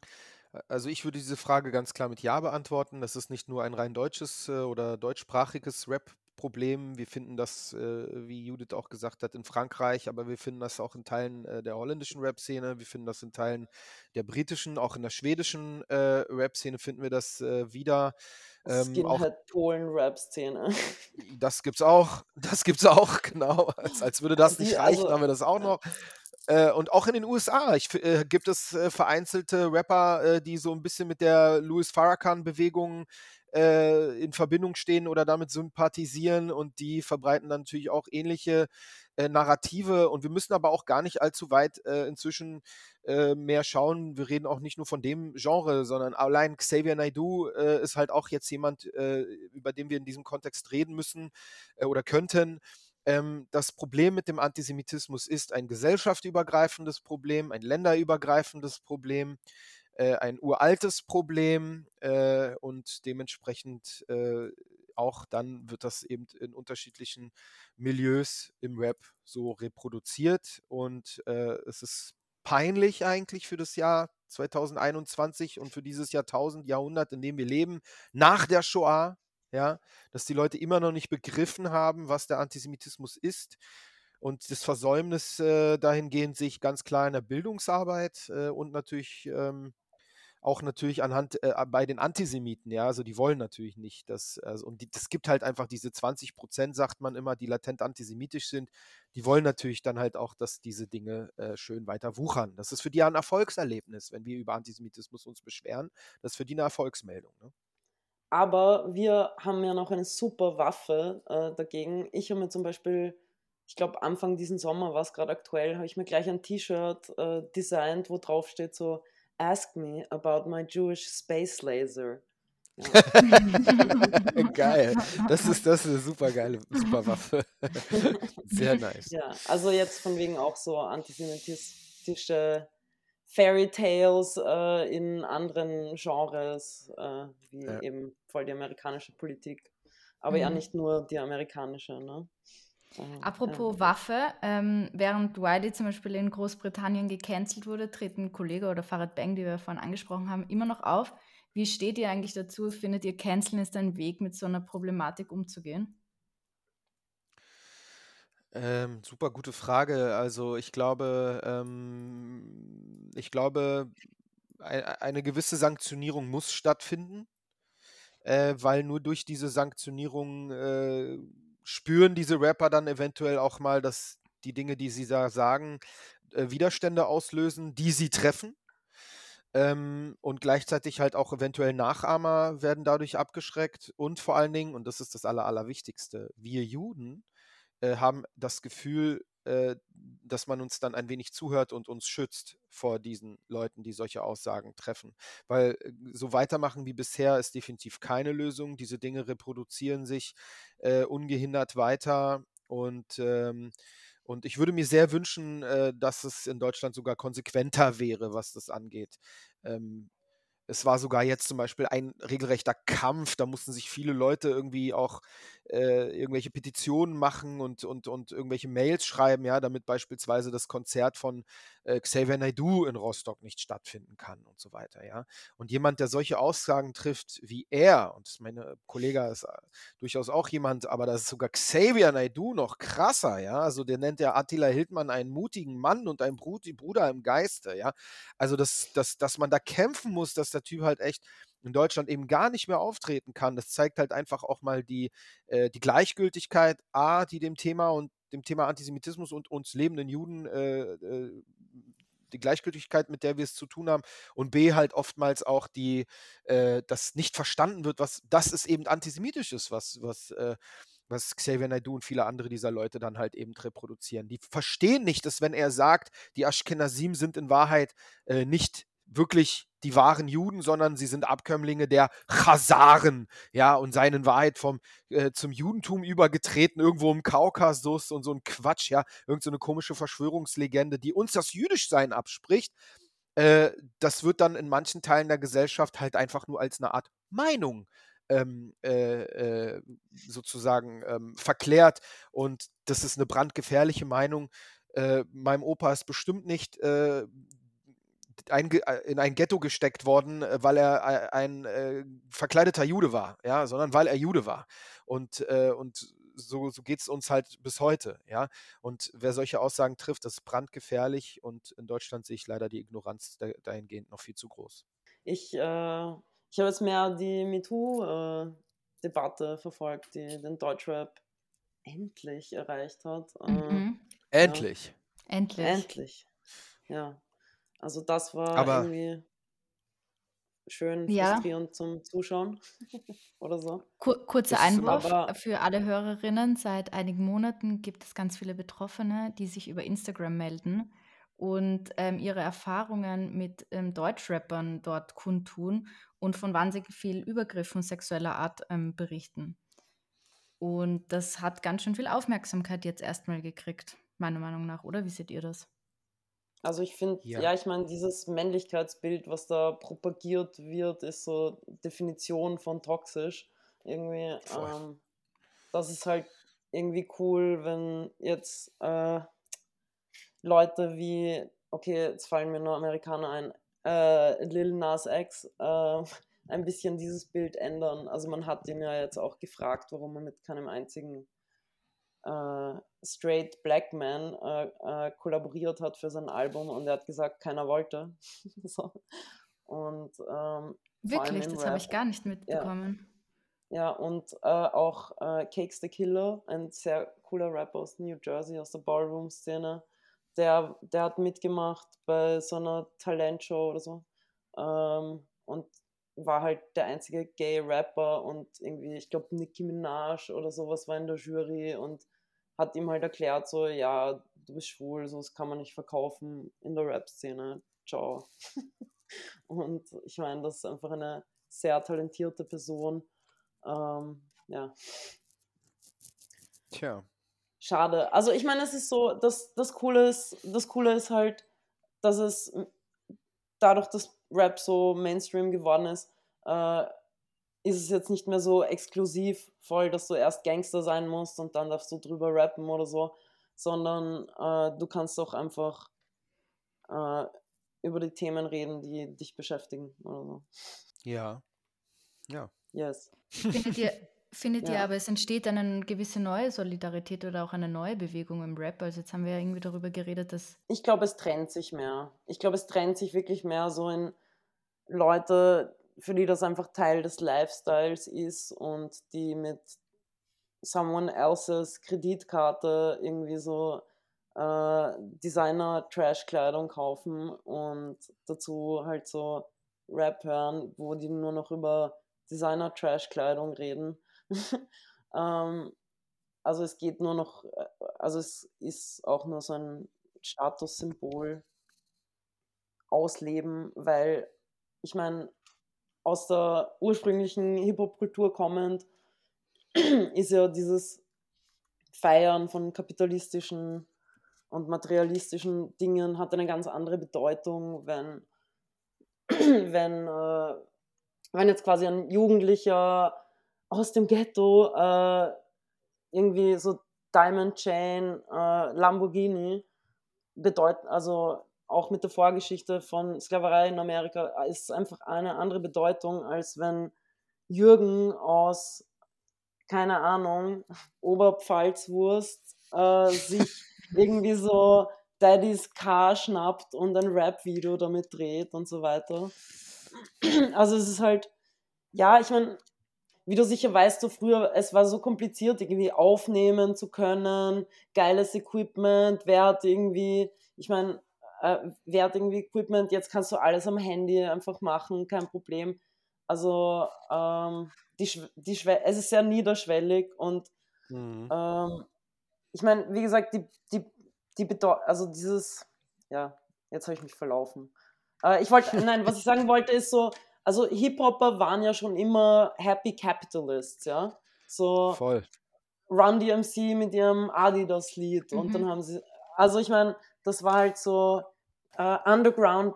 Also ich würde diese Frage ganz klar mit Ja beantworten. Das ist nicht nur ein rein deutsches äh, oder deutschsprachiges Rap Problem. Wir finden das, äh, wie Judith auch gesagt hat, in Frankreich, aber wir finden das auch in Teilen äh, der holländischen Rap-Szene, wir finden das in Teilen der britischen, auch in der schwedischen Rap-Szene finden wir das wieder. Ähm, Skinhead-Polen-Rap-Szene. Das gibt's auch, das gibt's auch, *laughs* genau. Als, als würde das nicht reichen, also, haben wir das auch noch. Äh, und auch in den USA ich, äh, gibt es äh, vereinzelte Rapper, äh, die so ein bisschen mit der Louis Farrakhan-Bewegung äh, in Verbindung stehen oder damit sympathisieren und die verbreiten dann natürlich auch ähnliche äh, Narrative und wir müssen aber auch gar nicht allzu weit inzwischen mehr schauen. Wir reden auch nicht nur von dem Genre, sondern allein Xavier Naidoo ist halt auch jetzt jemand, über den wir in diesem Kontext reden müssen oder könnten. Ähm, das Problem mit dem Antisemitismus ist ein gesellschaftsübergreifendes Problem, ein länderübergreifendes Problem äh, ein uraltes Problem äh, und dementsprechend äh, auch dann wird das eben in unterschiedlichen Milieus im Rap so reproduziert und äh, es ist peinlich eigentlich für das Jahr 2021 und für dieses Jahrtausend, Jahrhundert, in dem wir leben, nach der Shoah, ja, dass die Leute immer noch nicht begriffen haben, was der Antisemitismus ist. Und das Versäumnis äh, dahingehend sehe ich ganz klar in der Bildungsarbeit äh, und natürlich ähm, auch natürlich anhand äh, bei den Antisemiten, ja, also die wollen natürlich nicht, dass, also, und es gibt halt einfach diese 20 Prozent, sagt man immer, die latent antisemitisch sind, die wollen natürlich dann halt auch, dass diese Dinge äh, schön weiter wuchern. Das ist für die ein Erfolgserlebnis, wenn wir über Antisemitismus uns beschweren. Das ist für die eine Erfolgsmeldung. Ne? Aber wir haben ja noch eine super Waffe äh, dagegen. Ich habe mir zum Beispiel, ich glaube Anfang diesen Sommer war es gerade aktuell, habe ich mir gleich ein T-Shirt äh, designt, wo drauf steht so, Ask me about my Jewish space laser. *laughs* Geil. Das ist, das ist eine super geile, super Waffe. *laughs* Sehr nice. Ja, also jetzt von wegen auch so antisemitistische Fairy Tales äh, in anderen Genres, äh, wie ja. eben voll die amerikanische Politik. Aber mhm. ja nicht nur die amerikanische, ne? Apropos ja. Waffe, ähm, während Wiley zum Beispiel in Großbritannien gecancelt wurde, treten Kollege oder Farid Bang, die wir vorhin angesprochen haben, immer noch auf. Wie steht ihr eigentlich dazu? Findet ihr, Canceln ist ein Weg, mit so einer Problematik umzugehen? Ähm, super gute Frage. Also ich glaube, ähm, ich glaube, eine gewisse Sanktionierung muss stattfinden, äh, weil nur durch diese Sanktionierung äh, spüren diese Rapper dann eventuell auch mal, dass die Dinge, die sie da sagen, äh, Widerstände auslösen, die sie treffen. Ähm, und gleichzeitig halt auch eventuell Nachahmer werden dadurch abgeschreckt. Und vor allen Dingen, und das ist das Aller, Allerwichtigste, wir Juden äh, haben das Gefühl, äh, dass man uns dann ein wenig zuhört und uns schützt vor diesen Leuten, die solche Aussagen treffen. Weil äh, so weitermachen wie bisher ist definitiv keine Lösung. Diese Dinge reproduzieren sich äh, ungehindert weiter und ähm, und ich würde mir sehr wünschen, äh, dass es in Deutschland sogar konsequenter wäre, was das angeht. Ähm, es war sogar jetzt zum Beispiel ein regelrechter Kampf. Da mussten sich viele Leute irgendwie auch äh, irgendwelche Petitionen machen und, und, und irgendwelche Mails schreiben, ja, damit beispielsweise das Konzert von äh, Xavier Naidoo in Rostock nicht stattfinden kann und so weiter, ja. Und jemand, der solche Aussagen trifft wie er, und mein Kollege ist äh, durchaus auch jemand, aber das ist sogar Xavier Naidoo noch krasser, ja. Also der nennt der Attila Hildmann einen mutigen Mann und einen Bruder im Geiste, ja. Also dass, dass, dass man da kämpfen muss, dass der Typ halt echt in Deutschland eben gar nicht mehr auftreten kann. Das zeigt halt einfach auch mal die, äh, die Gleichgültigkeit, A, die dem Thema und dem Thema Antisemitismus und uns lebenden Juden äh, äh, die Gleichgültigkeit, mit der wir es zu tun haben, und B halt oftmals auch die, äh, dass nicht verstanden wird, was das ist eben antisemitisch ist, was, was, äh, was Xavier Naidoo und viele andere dieser Leute dann halt eben reproduzieren. Die verstehen nicht, dass wenn er sagt, die Ashkenazim sind in Wahrheit äh, nicht wirklich die wahren Juden, sondern sie sind Abkömmlinge der Chasaren, ja, und seien in Wahrheit vom, äh, zum Judentum übergetreten, irgendwo im Kaukasus und so ein Quatsch, ja, irgend so eine komische Verschwörungslegende, die uns das Jüdischsein abspricht. Äh, das wird dann in manchen Teilen der Gesellschaft halt einfach nur als eine Art Meinung ähm, äh, äh sozusagen ähm, verklärt und das ist eine brandgefährliche Meinung. Äh, meinem Opa ist bestimmt nicht äh, in ein Ghetto gesteckt worden, äh, weil er ein, ein äh, verkleideter Jude war, ja, sondern weil er Jude war. Und, äh, und so, so geht es uns halt bis heute, ja. Und wer solche Aussagen trifft, das ist brandgefährlich und in Deutschland sehe ich leider die Ignoranz dahingehend noch viel zu groß. Ich, äh, ich habe jetzt mehr die MeToo-Debatte verfolgt, die den Deutschrap endlich erreicht hat. Äh, mhm. Äh, endlich. Ja. Endlich. Endlich. Ja. Also das war Aber irgendwie schön ja. frustrierend zum Zuschauen *laughs* oder so. Kur kurzer Einwurf für alle Hörerinnen. Seit einigen Monaten gibt es ganz viele Betroffene, die sich über Instagram melden und ähm, ihre Erfahrungen mit ähm, Deutschrappern dort kundtun und von wahnsinnig viel Übergriffen sexueller Art ähm, berichten. Und das hat ganz schön viel Aufmerksamkeit jetzt erstmal gekriegt, meiner Meinung nach, oder? Wie seht ihr das? Also ich finde, ja. ja. ich meine, dieses Männlichkeitsbild, was da propagiert wird, ist so Definition von toxisch. Irgendwie, ähm, das ist halt irgendwie cool, wenn jetzt äh, Leute wie, okay, jetzt fallen mir nur Amerikaner ein, äh, Lil Nas X, äh, *laughs* ein bisschen dieses Bild ändern. Also man hat ihn ja jetzt auch gefragt, warum er mit keinem einzigen straight Black Man äh, äh, kollaboriert hat für sein Album und er hat gesagt, keiner wollte. *laughs* so. Und ähm, wirklich, das habe ich gar nicht mitbekommen. Ja, ja und äh, auch äh, Cakes the Killer, ein sehr cooler Rapper aus New Jersey, aus der Ballroom-Szene, der, der hat mitgemacht bei so einer Talentshow oder so. Ähm, und war halt der einzige gay Rapper und irgendwie, ich glaube, Nicki Minaj oder sowas war in der Jury und hat ihm halt erklärt, so, ja, du bist schwul, so das kann man nicht verkaufen in der Rap-Szene. Ciao. *laughs* und ich meine, das ist einfach eine sehr talentierte Person. Ähm, ja. Tja. Schade. Also ich meine, es ist so, das, das Coole ist, das Coole ist halt, dass es dadurch, dass Rap so Mainstream geworden ist, äh, ist es jetzt nicht mehr so exklusiv voll, dass du erst Gangster sein musst und dann darfst du drüber rappen oder so, sondern äh, du kannst auch einfach äh, über die Themen reden, die dich beschäftigen oder so. Ja. Ja. Yes. Findet ihr, findet ja. ihr aber, es entsteht eine gewisse neue Solidarität oder auch eine neue Bewegung im Rap? Also jetzt haben wir ja irgendwie darüber geredet, dass... Ich glaube, es trennt sich mehr. Ich glaube, es trennt sich wirklich mehr so in Leute, für die das einfach Teil des Lifestyles ist und die mit someone else's Kreditkarte irgendwie so äh, Designer-Trash-Kleidung kaufen und dazu halt so Rap hören, wo die nur noch über Designer-Trash-Kleidung reden. *laughs* ähm, also es geht nur noch, äh, also es ist auch nur so ein Statussymbol ausleben, weil ich meine, aus der ursprünglichen Hip-Hop-Kultur kommend, *clears throat* ist ja dieses Feiern von kapitalistischen und materialistischen Dingen hat eine ganz andere Bedeutung, wenn, *clears throat* wenn, äh, wenn jetzt quasi ein Jugendlicher aus dem Ghetto äh, irgendwie so Diamond Chain, äh, Lamborghini bedeuten, also auch mit der Vorgeschichte von Sklaverei in Amerika äh, ist einfach eine andere Bedeutung, als wenn Jürgen aus, keine Ahnung, Oberpfalzwurst äh, sich *laughs* irgendwie so Daddys Car schnappt und ein Rap-Video damit dreht und so weiter. *clears throat* Also es ist halt, ja, ich meine, wie du sicher weißt, so früher, es war so kompliziert, irgendwie aufnehmen zu können, geiles Equipment, wer hat irgendwie, ich meine, äh, wertigem Equipment. Jetzt kannst du alles am Handy einfach machen, kein Problem. Also ähm, die, die es ist sehr niederschwellig und mhm. ähm, ich meine, wie gesagt, die, die, die Bedeutung, also dieses, ja, jetzt habe ich mich verlaufen. Äh, ich wollte, nein, was ich sagen wollte ist so, also Hip-Hopper waren ja schon immer Happy Capitalists, ja. So Voll. Run DMC mit ihrem Adidas-Lied mhm. und dann haben sie, also ich meine, das war halt so uh, underground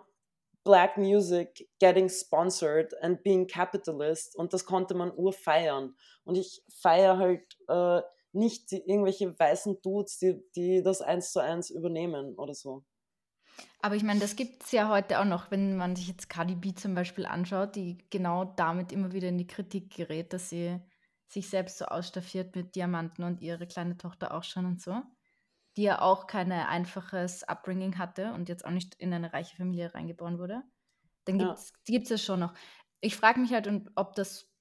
Black Music getting sponsored and being capitalist und das konnte man urfeiern. Und ich feiere halt äh, nicht die, irgendwelche weißen Dudes, die, die das eins zu eins übernehmen oder so. Aber ich meine, das gibt es ja heute auch noch, wenn man sich jetzt Cardi B zum Beispiel anschaut, die genau damit immer wieder in die Kritik gerät, dass sie sich selbst so ausstaffiert mit Diamanten und ihre kleine Tochter auch schon und so, die ja auch kein einfaches Upbringing hatte und jetzt auch nicht in eine reiche Familie reingeboren wurde. Dann gibt es ja. es schon noch. Ich frage mich halt, ob das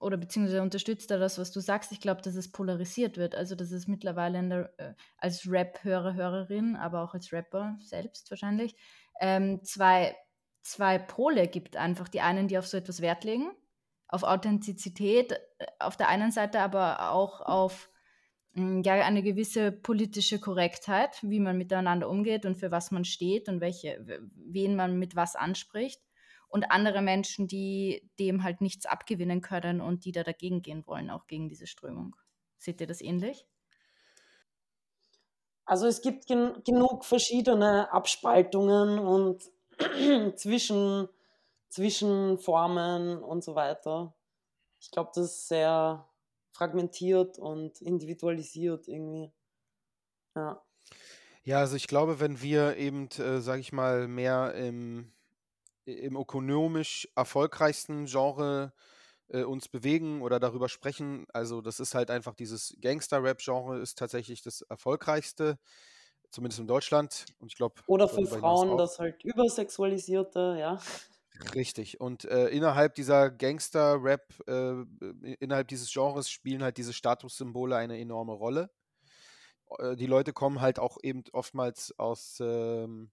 oder beziehungsweise unterstützt er das, was du sagst. Ich glaube, dass es polarisiert wird. Also, dass es mittlerweile der, äh, als Rap-Hörer, Hörerin, aber auch als Rapper selbst wahrscheinlich, ähm, zwei, zwei Pole gibt einfach. Die einen, die auf so etwas Wert legen auf Authentizität äh, auf der einen Seite, aber auch auf hm, ja, eine gewisse politische Korrektheit, wie man miteinander umgeht und für was man steht und welche, wen man mit was anspricht. Und andere Menschen, die dem halt nichts abgewinnen können und die da dagegen gehen wollen, auch gegen diese Strömung. Seht ihr das ähnlich? Also es gibt gen genug verschiedene Abspaltungen und *clears throat* zwischen Zwischenformen und so weiter. Ich glaube, das ist sehr fragmentiert und individualisiert irgendwie. Ja. Ja, also ich glaube, wenn wir eben, äh, sage ich mal, mehr im, im ökonomisch erfolgreichsten Genre äh, uns bewegen oder darüber sprechen, also das ist halt einfach dieses Gangster-Rap-Genre ist tatsächlich das erfolgreichste, zumindest in Deutschland. Und ich glaube. Oder für Frauen das halt übersexualisierte, ja. Richtig. Und äh, innerhalb dieser Gangster-Rap, äh, innerhalb dieses Genres spielen halt diese Statussymbole eine enorme Rolle. Äh, die Leute kommen halt auch eben oftmals aus ähm,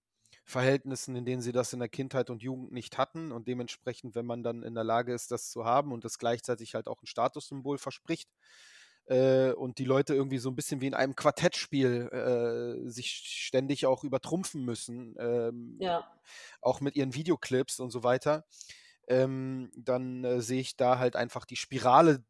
Verhältnissen, in denen sie das in der Kindheit und Jugend nicht hatten. Und dementsprechend, wenn man dann in der Lage ist, das zu haben und das gleichzeitig halt auch ein Statussymbol verspricht, äh, und die Leute irgendwie so ein bisschen wie in einem Quartettspiel äh, sich ständig auch übertrumpfen müssen, ähm, ja. auch mit ihren Videoclips und so weiter, ähm, dann äh, sehe ich da halt einfach die Spirale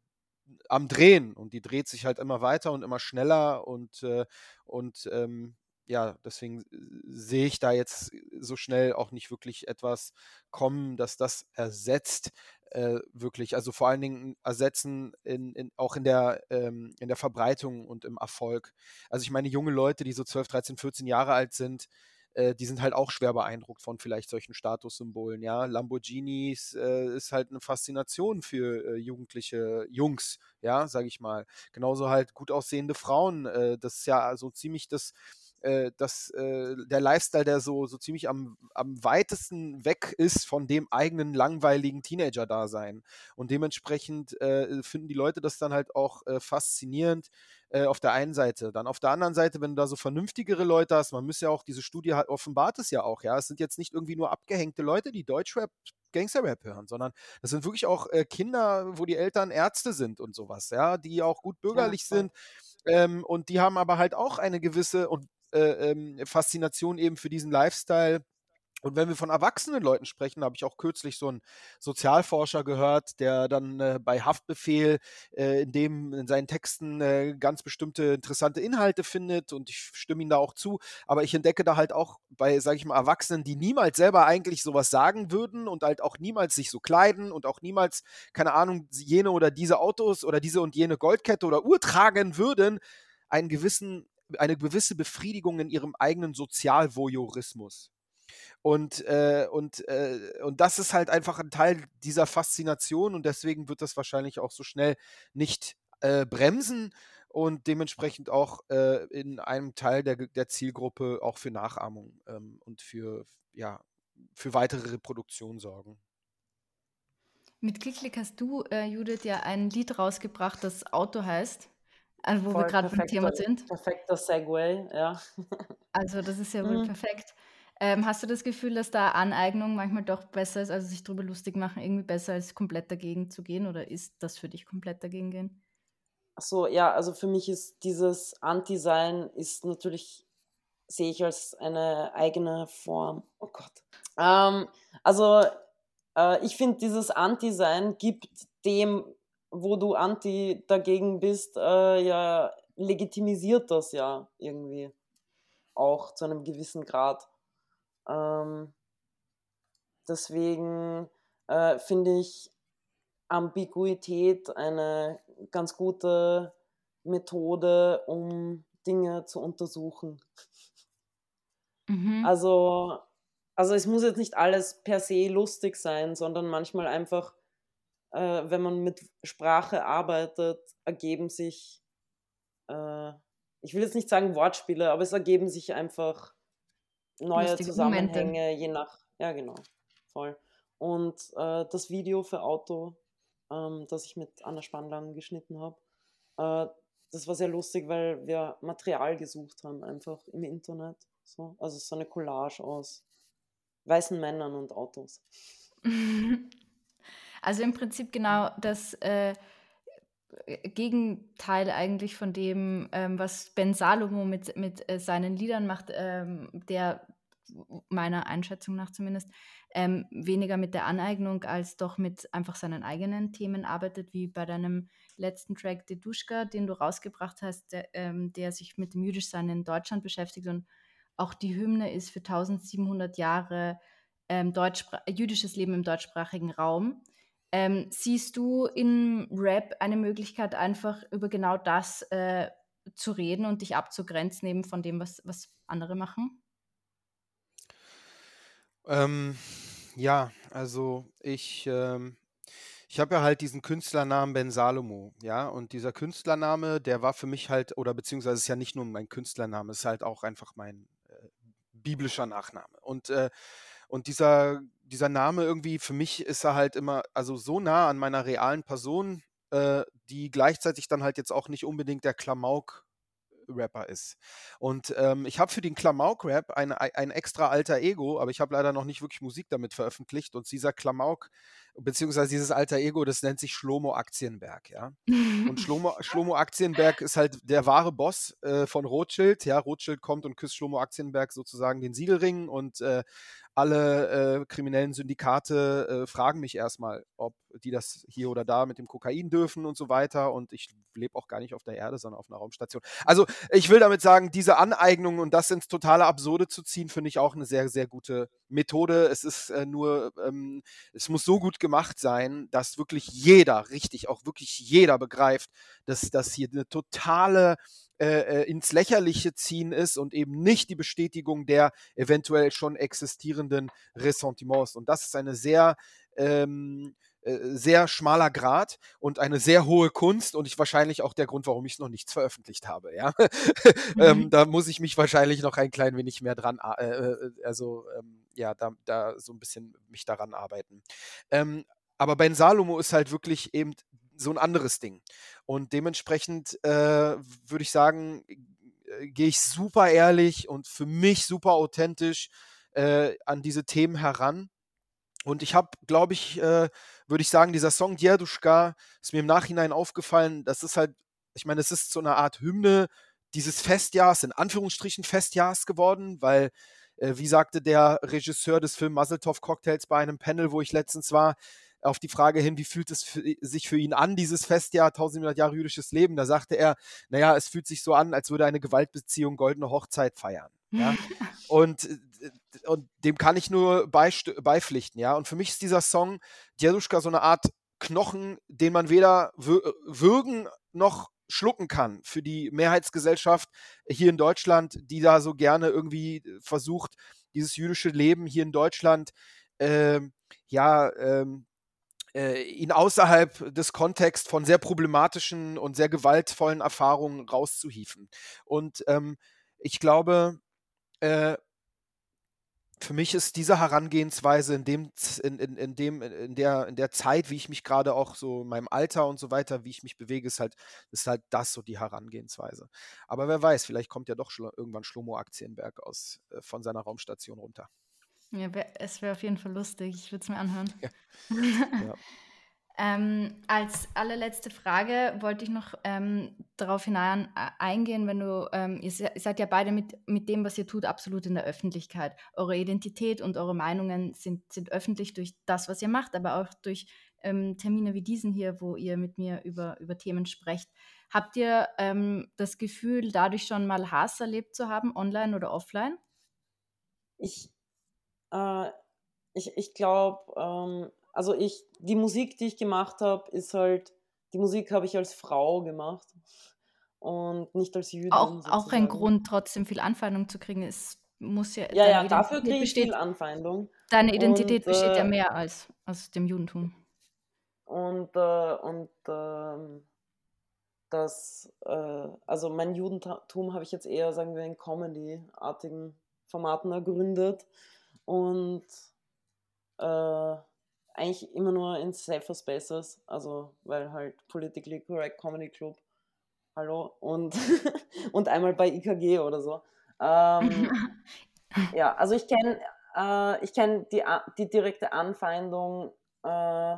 am Drehen und die dreht sich halt immer weiter und immer schneller und, äh, und ähm, ja, deswegen sehe ich da jetzt so schnell auch nicht wirklich etwas kommen, dass das ersetzt, äh, wirklich, also vor allen Dingen ersetzen, in, in, auch in der, ähm, in der Verbreitung und im Erfolg. Also ich meine, junge Leute, die so 12, 13, 14 Jahre alt sind, äh, die sind halt auch schwer beeindruckt von vielleicht solchen Statussymbolen. Ja, Lamborghinis äh, ist halt eine Faszination für äh, jugendliche Jungs, ja, sage ich mal. Genauso halt gut aussehende Frauen. Äh, das ist ja so ziemlich das äh, dass äh, der Lifestyle, der so, so ziemlich am, am weitesten weg ist von dem eigenen langweiligen Teenager-Dasein. Und dementsprechend äh, finden die Leute das dann halt auch äh, faszinierend äh, auf der einen Seite. Dann auf der anderen Seite, wenn du da so vernünftigere Leute hast, man muss ja auch, diese Studie hat, offenbart es ja auch, ja, es sind jetzt nicht irgendwie nur abgehängte Leute, die Deutschrap Gangsterrap hören, sondern das sind wirklich auch äh, Kinder, wo die Eltern Ärzte sind und sowas, ja, die auch gut bürgerlich ja, sind. Ähm, und die haben aber halt auch eine gewisse, und äh, ähm, Faszination eben für diesen Lifestyle. Und wenn wir von erwachsenen Leuten sprechen, habe ich auch kürzlich so einen Sozialforscher gehört, der dann äh, bei Haftbefehl äh, in dem in seinen Texten äh, ganz bestimmte interessante Inhalte findet und ich stimme ihm da auch zu. Aber ich entdecke da halt auch bei, sage ich mal, Erwachsenen, die niemals selber eigentlich sowas sagen würden und halt auch niemals sich so kleiden und auch niemals, keine Ahnung, jene oder diese Autos oder diese und jene Goldkette oder Uhr tragen würden, einen gewissen eine gewisse Befriedigung in ihrem eigenen Sozialvoyeurismus. Und, äh, und, äh, und das ist halt einfach ein Teil dieser Faszination und deswegen wird das wahrscheinlich auch so schnell nicht äh, bremsen und dementsprechend auch äh, in einem Teil der, der Zielgruppe auch für Nachahmung ähm, und für, ja, für weitere Reproduktion sorgen. Mit Klicklick hast du, äh, Judith, ja ein Lied rausgebracht, das Auto heißt. Also, wo wir gerade beim Thema sind. Perfekter Segway, ja. *laughs* Also, das ist ja wohl Mhm. perfekt. Ähm, hast du das Gefühl, dass da Aneignung manchmal doch besser ist, also sich drüber lustig machen, irgendwie besser als komplett dagegen zu gehen? Oder ist das für dich komplett dagegen gehen? Ach so, ja, also für mich ist dieses Anti-Sein ist natürlich, sehe ich als eine eigene Form. Oh Gott. Ähm, also äh, ich finde, dieses Anti-Sein gibt dem wo du anti dagegen bist, äh, ja, legitimisiert das ja irgendwie auch zu einem gewissen Grad. Ähm, deswegen äh, finde ich Ambiguität eine ganz gute Methode, um Dinge zu untersuchen. Mhm. Also, also es muss jetzt nicht alles per se lustig sein, sondern manchmal einfach äh, wenn man mit Sprache arbeitet, ergeben sich, äh, ich will jetzt nicht sagen Wortspiele, aber es ergeben sich einfach neue Lustige Zusammenhänge, Momente. je nach, ja genau, voll. Und äh, das Video für Auto, ähm, das ich mit Anna Spannlang geschnitten habe, äh, das war sehr lustig, weil wir Material gesucht haben, einfach im Internet. So. Also so eine Collage aus weißen Männern und Autos. *laughs* Also im Prinzip genau das äh, Gegenteil eigentlich von dem, ähm, was Ben Salomo mit, mit äh, seinen Liedern macht, ähm, der meiner Einschätzung nach zumindest ähm, weniger mit der Aneignung als doch mit einfach seinen eigenen Themen arbeitet, wie bei deinem letzten Track Deduschka, den du rausgebracht hast, der, ähm, der sich mit dem Jüdischsein in Deutschland beschäftigt und auch die Hymne ist für 1700 Jahre ähm, jüdisches Leben im deutschsprachigen Raum. Ähm, siehst du in Rap eine Möglichkeit, einfach über genau das äh, zu reden und dich abzugrenzen eben von dem, was, was andere machen? Ähm, ja, also ich, ähm, ich habe ja halt diesen Künstlernamen Ben Salomo, ja, und dieser Künstlername, der war für mich halt, oder beziehungsweise ist ja nicht nur mein Künstlername, es ist halt auch einfach mein äh, biblischer Nachname. Und, äh, und dieser, dieser Name irgendwie, für mich ist er halt immer, also so nah an meiner realen Person, äh, die gleichzeitig dann halt jetzt auch nicht unbedingt der Klamauk Rapper ist. Und ähm, ich habe für den Klamauk-Rap ein, ein extra alter Ego, aber ich habe leider noch nicht wirklich Musik damit veröffentlicht. Und dieser Klamauk, beziehungsweise dieses alter Ego, das nennt sich Schlomo Aktienberg, ja. Und *laughs* Schlomo, Schlomo Aktienberg ist halt der wahre Boss äh, von Rothschild. Ja, Rothschild kommt und küsst Schlomo Aktienberg sozusagen den Siegelring und äh, alle äh, kriminellen Syndikate äh, fragen mich erstmal, ob die das hier oder da mit dem Kokain dürfen und so weiter. Und ich lebe auch gar nicht auf der Erde, sondern auf einer Raumstation. Also ich will damit sagen, diese Aneignung und das ins totale Absurde zu ziehen, finde ich auch eine sehr, sehr gute Methode. Es ist äh, nur, ähm, es muss so gut gemacht sein, dass wirklich jeder, richtig, auch wirklich jeder begreift, dass das hier eine totale äh, äh, ins Lächerliche ziehen ist und eben nicht die Bestätigung der eventuell schon existierenden Ressentiments. Und das ist eine sehr ähm, äh, sehr schmaler Grad und eine sehr hohe Kunst und ich wahrscheinlich auch der Grund, warum ich es noch nicht veröffentlicht habe. Ja, *laughs* ähm, mhm. da muss ich mich wahrscheinlich noch ein klein wenig mehr dran, äh, äh, also ähm, ja, da, da so ein bisschen mich daran arbeiten. Ähm, aber Ben Salomo ist halt wirklich eben so ein anderes Ding. Und dementsprechend äh, würde ich sagen, äh, gehe ich super ehrlich und für mich super authentisch äh, an diese Themen heran. Und ich habe, glaube ich, äh, würde ich sagen, dieser Song Djerduschka ist mir im Nachhinein aufgefallen. Das ist halt, ich meine, es ist so eine Art Hymne dieses Festjahrs, in Anführungsstrichen Festjahrs geworden, weil, wie sagte der Regisseur des Films Muzzletov Cocktails bei einem Panel, wo ich letztens war, auf die Frage hin, wie fühlt es für, sich für ihn an, dieses Festjahr 1700 Jahre jüdisches Leben, da sagte er, naja, es fühlt sich so an, als würde eine Gewaltbeziehung goldene Hochzeit feiern. Ja? *laughs* und, äh, und dem kann ich nur beipflichten, ja. Und für mich ist dieser Song Djeduschka so eine Art Knochen, den man weder würgen noch schlucken kann für die Mehrheitsgesellschaft hier in Deutschland, die da so gerne irgendwie versucht, dieses jüdische Leben hier in Deutschland äh, ja ähm, äh, ihn außerhalb des Kontexts von sehr problematischen und sehr gewaltvollen Erfahrungen rauszuhieven. Und ähm, ich glaube, äh, für mich ist diese Herangehensweise in dem, in, in, in, dem, in, der, in der Zeit, wie ich mich gerade auch so in meinem Alter und so weiter, wie ich mich bewege, ist halt, ist halt das so die Herangehensweise. Aber wer weiß, vielleicht kommt ja doch irgendwann Schlomo Aktienberg aus, äh, von seiner Raumstation runter. Ja, es wäre auf jeden Fall lustig. Ich würde es mir anhören. Ja. *laughs* ja. Ähm, als allerletzte Frage wollte ich noch ähm, darauf hinein äh, eingehen, wenn du, ähm, ihr seid ja beide mit, mit dem, was ihr tut, absolut in der Öffentlichkeit. Eure Identität und eure Meinungen sind, sind öffentlich durch das, was ihr macht, aber auch durch ähm, Termine wie diesen hier, wo ihr mit mir über, über Themen sprecht. Habt ihr ähm, das Gefühl, dadurch schon mal Hass erlebt zu haben, online oder offline? Ich äh, ich ich glaube, ähm, also ich, die Musik, die ich gemacht habe, ist halt, die Musik habe ich als Frau gemacht und nicht als Jüdin. Auch, auch ein Grund, trotzdem viel Anfeindung zu kriegen, ist, muss ja. Ja, ja, dafür kriege ich viel Anfeindung. Deine Identität und, besteht ja äh, mehr als aus dem Judentum. und, äh, und äh, das, äh, also mein Judentum habe ich jetzt eher, sagen wir, in Comedy-artigen Formaten ergründet und äh, eigentlich immer nur in Safer Spaces, also weil halt Politically Correct Comedy Club, hallo, und, *laughs* und einmal bei IKG oder so. Ähm, *laughs* ja, also ich kenne äh, kenn die, die direkte Anfeindung äh,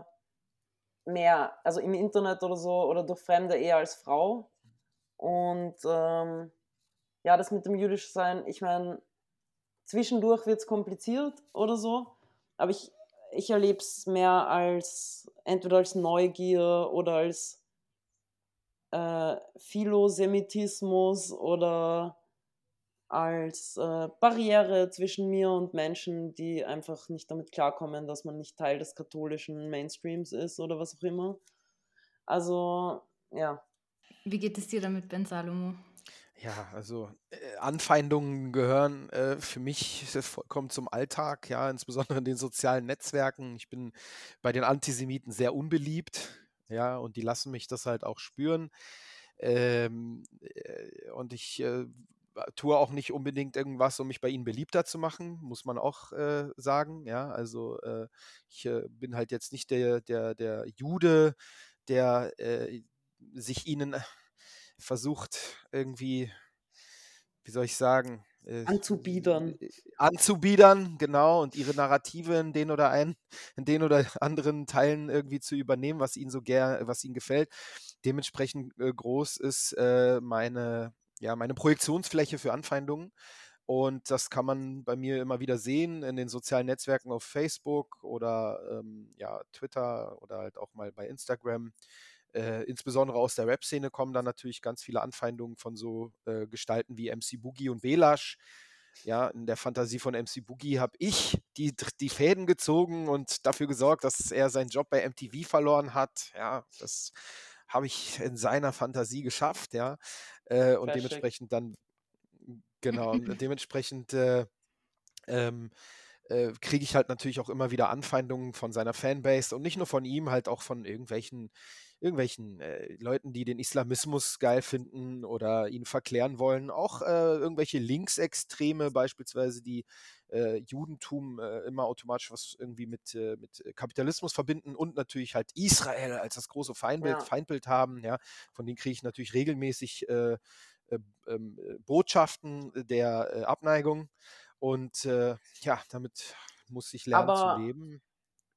mehr, also im Internet oder so oder durch Fremde eher als Frau. Und ähm, ja, das mit dem jüdisch sein, ich meine, zwischendurch wird es kompliziert oder so, aber ich, ich erlebe es mehr als entweder als Neugier oder als äh, Philosemitismus oder als äh, Barriere zwischen mir und Menschen, die einfach nicht damit klarkommen, dass man nicht Teil des katholischen Mainstreams ist oder was auch immer. Also, ja. Wie geht es dir damit, Ben Salomo? Ja, also äh, Anfeindungen gehören äh, für mich vollkommen zum Alltag, ja, insbesondere in den sozialen Netzwerken. Ich bin bei den Antisemiten sehr unbeliebt, ja, und die lassen mich das halt auch spüren. Ähm, äh, und ich äh, tue auch nicht unbedingt irgendwas, um mich bei ihnen beliebter zu machen, muss man auch äh, sagen. Ja, also äh, ich äh, bin halt jetzt nicht der, der, der Jude, der äh, sich ihnen versucht, irgendwie, wie soll ich sagen, äh, anzubiedern. Äh, anzubiedern, genau, und ihre Narrative in den oder ein, in den oder *laughs* anderen Teilen irgendwie zu übernehmen, was ihnen so gern, was ihnen gefällt. Dementsprechend äh, groß ist äh, meine, ja, meine Projektionsfläche für Anfeindungen. Und das kann man bei mir immer wieder sehen in den sozialen Netzwerken auf Facebook oder ähm, ja, Twitter oder halt auch mal bei Instagram. Äh, insbesondere aus der Rap-Szene kommen dann natürlich ganz viele Anfeindungen von so äh, Gestalten wie MC Boogie und Belash. Ja, in der Fantasie von MC Boogie habe ich die, die Fäden gezogen und dafür gesorgt, dass er seinen Job bei MTV verloren hat. Ja, das habe ich in seiner Fantasie geschafft, ja. Äh, und dementsprechend dann, genau, *laughs* dementsprechend äh, ähm, äh, kriege ich halt natürlich auch immer wieder Anfeindungen von seiner Fanbase und nicht nur von ihm, halt auch von irgendwelchen irgendwelchen äh, Leuten, die den Islamismus geil finden oder ihn verklären wollen, auch äh, irgendwelche Linksextreme beispielsweise, die äh, Judentum äh, immer automatisch was irgendwie mit, äh, mit Kapitalismus verbinden und natürlich halt Israel als das große Feindbild, ja. Feindbild haben, ja, von denen kriege ich natürlich regelmäßig äh, ähm, Botschaften der Abneigung und ja, damit muss ich lernen aber, zu leben.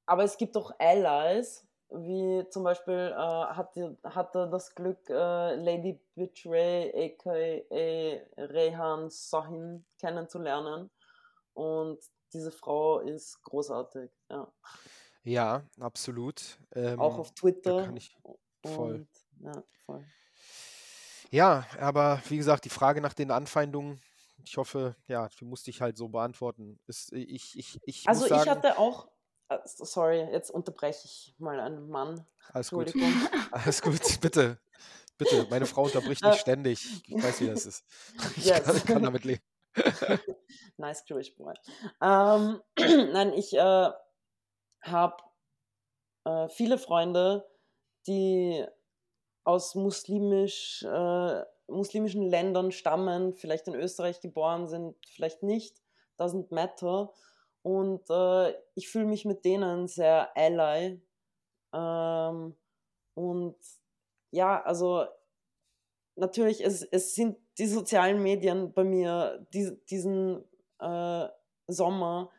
Aber es gibt doch Allies, wie zum Beispiel äh, hatte, hatte das Glück, äh, Lady Betray, aka Rehan Sahin, kennenzulernen. Und diese Frau ist großartig, ja. Ja, absolut. Ähm, Auch auf Twitter. kann ich voll. Und, ja, voll. Ja, aber wie gesagt, die Frage nach den Anfeindungen, ich hoffe, ja, die musste ich halt so beantworten. Ist, ich, ich, ich also sagen, ich hatte auch sorry, jetzt unterbreche ich mal einen Mann. Alles gut. *laughs* Alles gut, bitte. Bitte, meine Frau unterbricht mich äh, ständig. Ich weiß, wie das ist. *laughs* Ich yes. kann, kann, damit leben. *laughs* nice Jewish boy. Ähm, *clears throat* nein, ich äh, habe äh, viele Freunde, die aus muslimisch, äh, muslimischen Ländern stammen, vielleicht in Österreich geboren sind, vielleicht nicht. Doesn't matter. Und äh, ich fühle mich mit denen sehr ally. Ähm, und ja, also natürlich, es, es sind die sozialen Medien bei mir die, diesen äh, Sommer.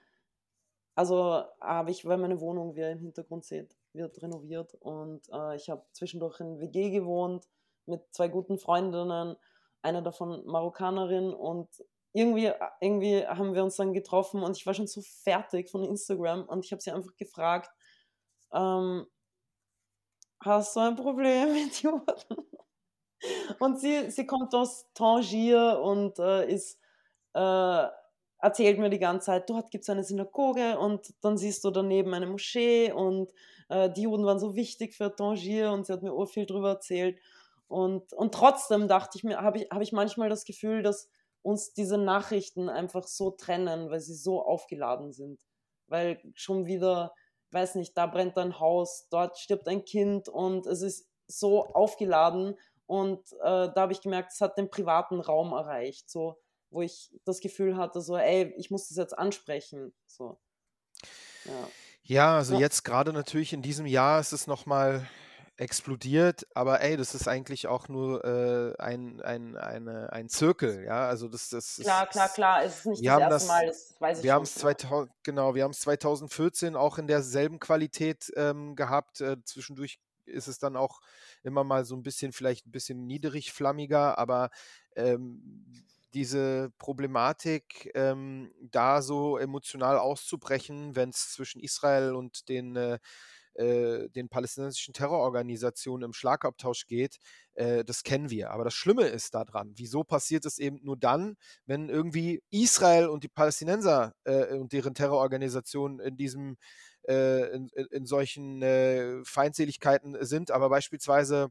Also habe ich, weil meine Wohnung, wie ihr im Hintergrund seht, wird renoviert und äh, ich habe zwischendurch in WG gewohnt mit zwei guten Freundinnen, einer davon Marokkanerin und irgendwie, irgendwie haben wir uns dann getroffen und ich war schon so fertig von Instagram und ich habe sie einfach gefragt, ähm, hast du ein Problem mit Juden? *laughs* Und sie, sie kommt aus Tangier und äh, ist, äh, erzählt mir die ganze Zeit, dort gibt es eine Synagoge und dann siehst du daneben eine Moschee und äh, die Juden waren so wichtig für Tangier und sie hat mir auch viel darüber erzählt. Und, und trotzdem dachte ich mir, habe ich, hab ich manchmal das Gefühl, dass uns diese Nachrichten einfach so trennen, weil sie so aufgeladen sind. Weil schon wieder weiß nicht, da brennt ein Haus, dort stirbt ein Kind und es ist so aufgeladen und äh, da habe ich gemerkt, es hat den privaten Raum erreicht, so wo ich das Gefühl hatte, so, ey, ich muss das jetzt ansprechen. So. Ja, ja also ja. jetzt gerade natürlich in diesem Jahr ist es nochmal explodiert, aber ey, das ist eigentlich auch nur äh, ein, ein, eine, ein Zirkel, ja, also das, das Klar, ist, klar, klar, es ist nicht wir das haben erste das, Mal, das weiß ich wir haben schon. es 2000, genau, wir haben es 2014 auch in derselben Qualität ähm, gehabt, äh, zwischendurch ist es dann auch immer mal so ein bisschen, vielleicht ein bisschen niedrigflammiger, aber ähm, diese Problematik, ähm, da so emotional auszubrechen, wenn es zwischen Israel und den äh, äh, den palästinensischen Terrororganisationen im Schlagabtausch geht, äh, das kennen wir. Aber das Schlimme ist daran, wieso passiert es eben nur dann, wenn irgendwie Israel und die Palästinenser äh, und deren Terrororganisationen in diesem äh, in, in, solchen äh, Feindseligkeiten sind, aber beispielsweise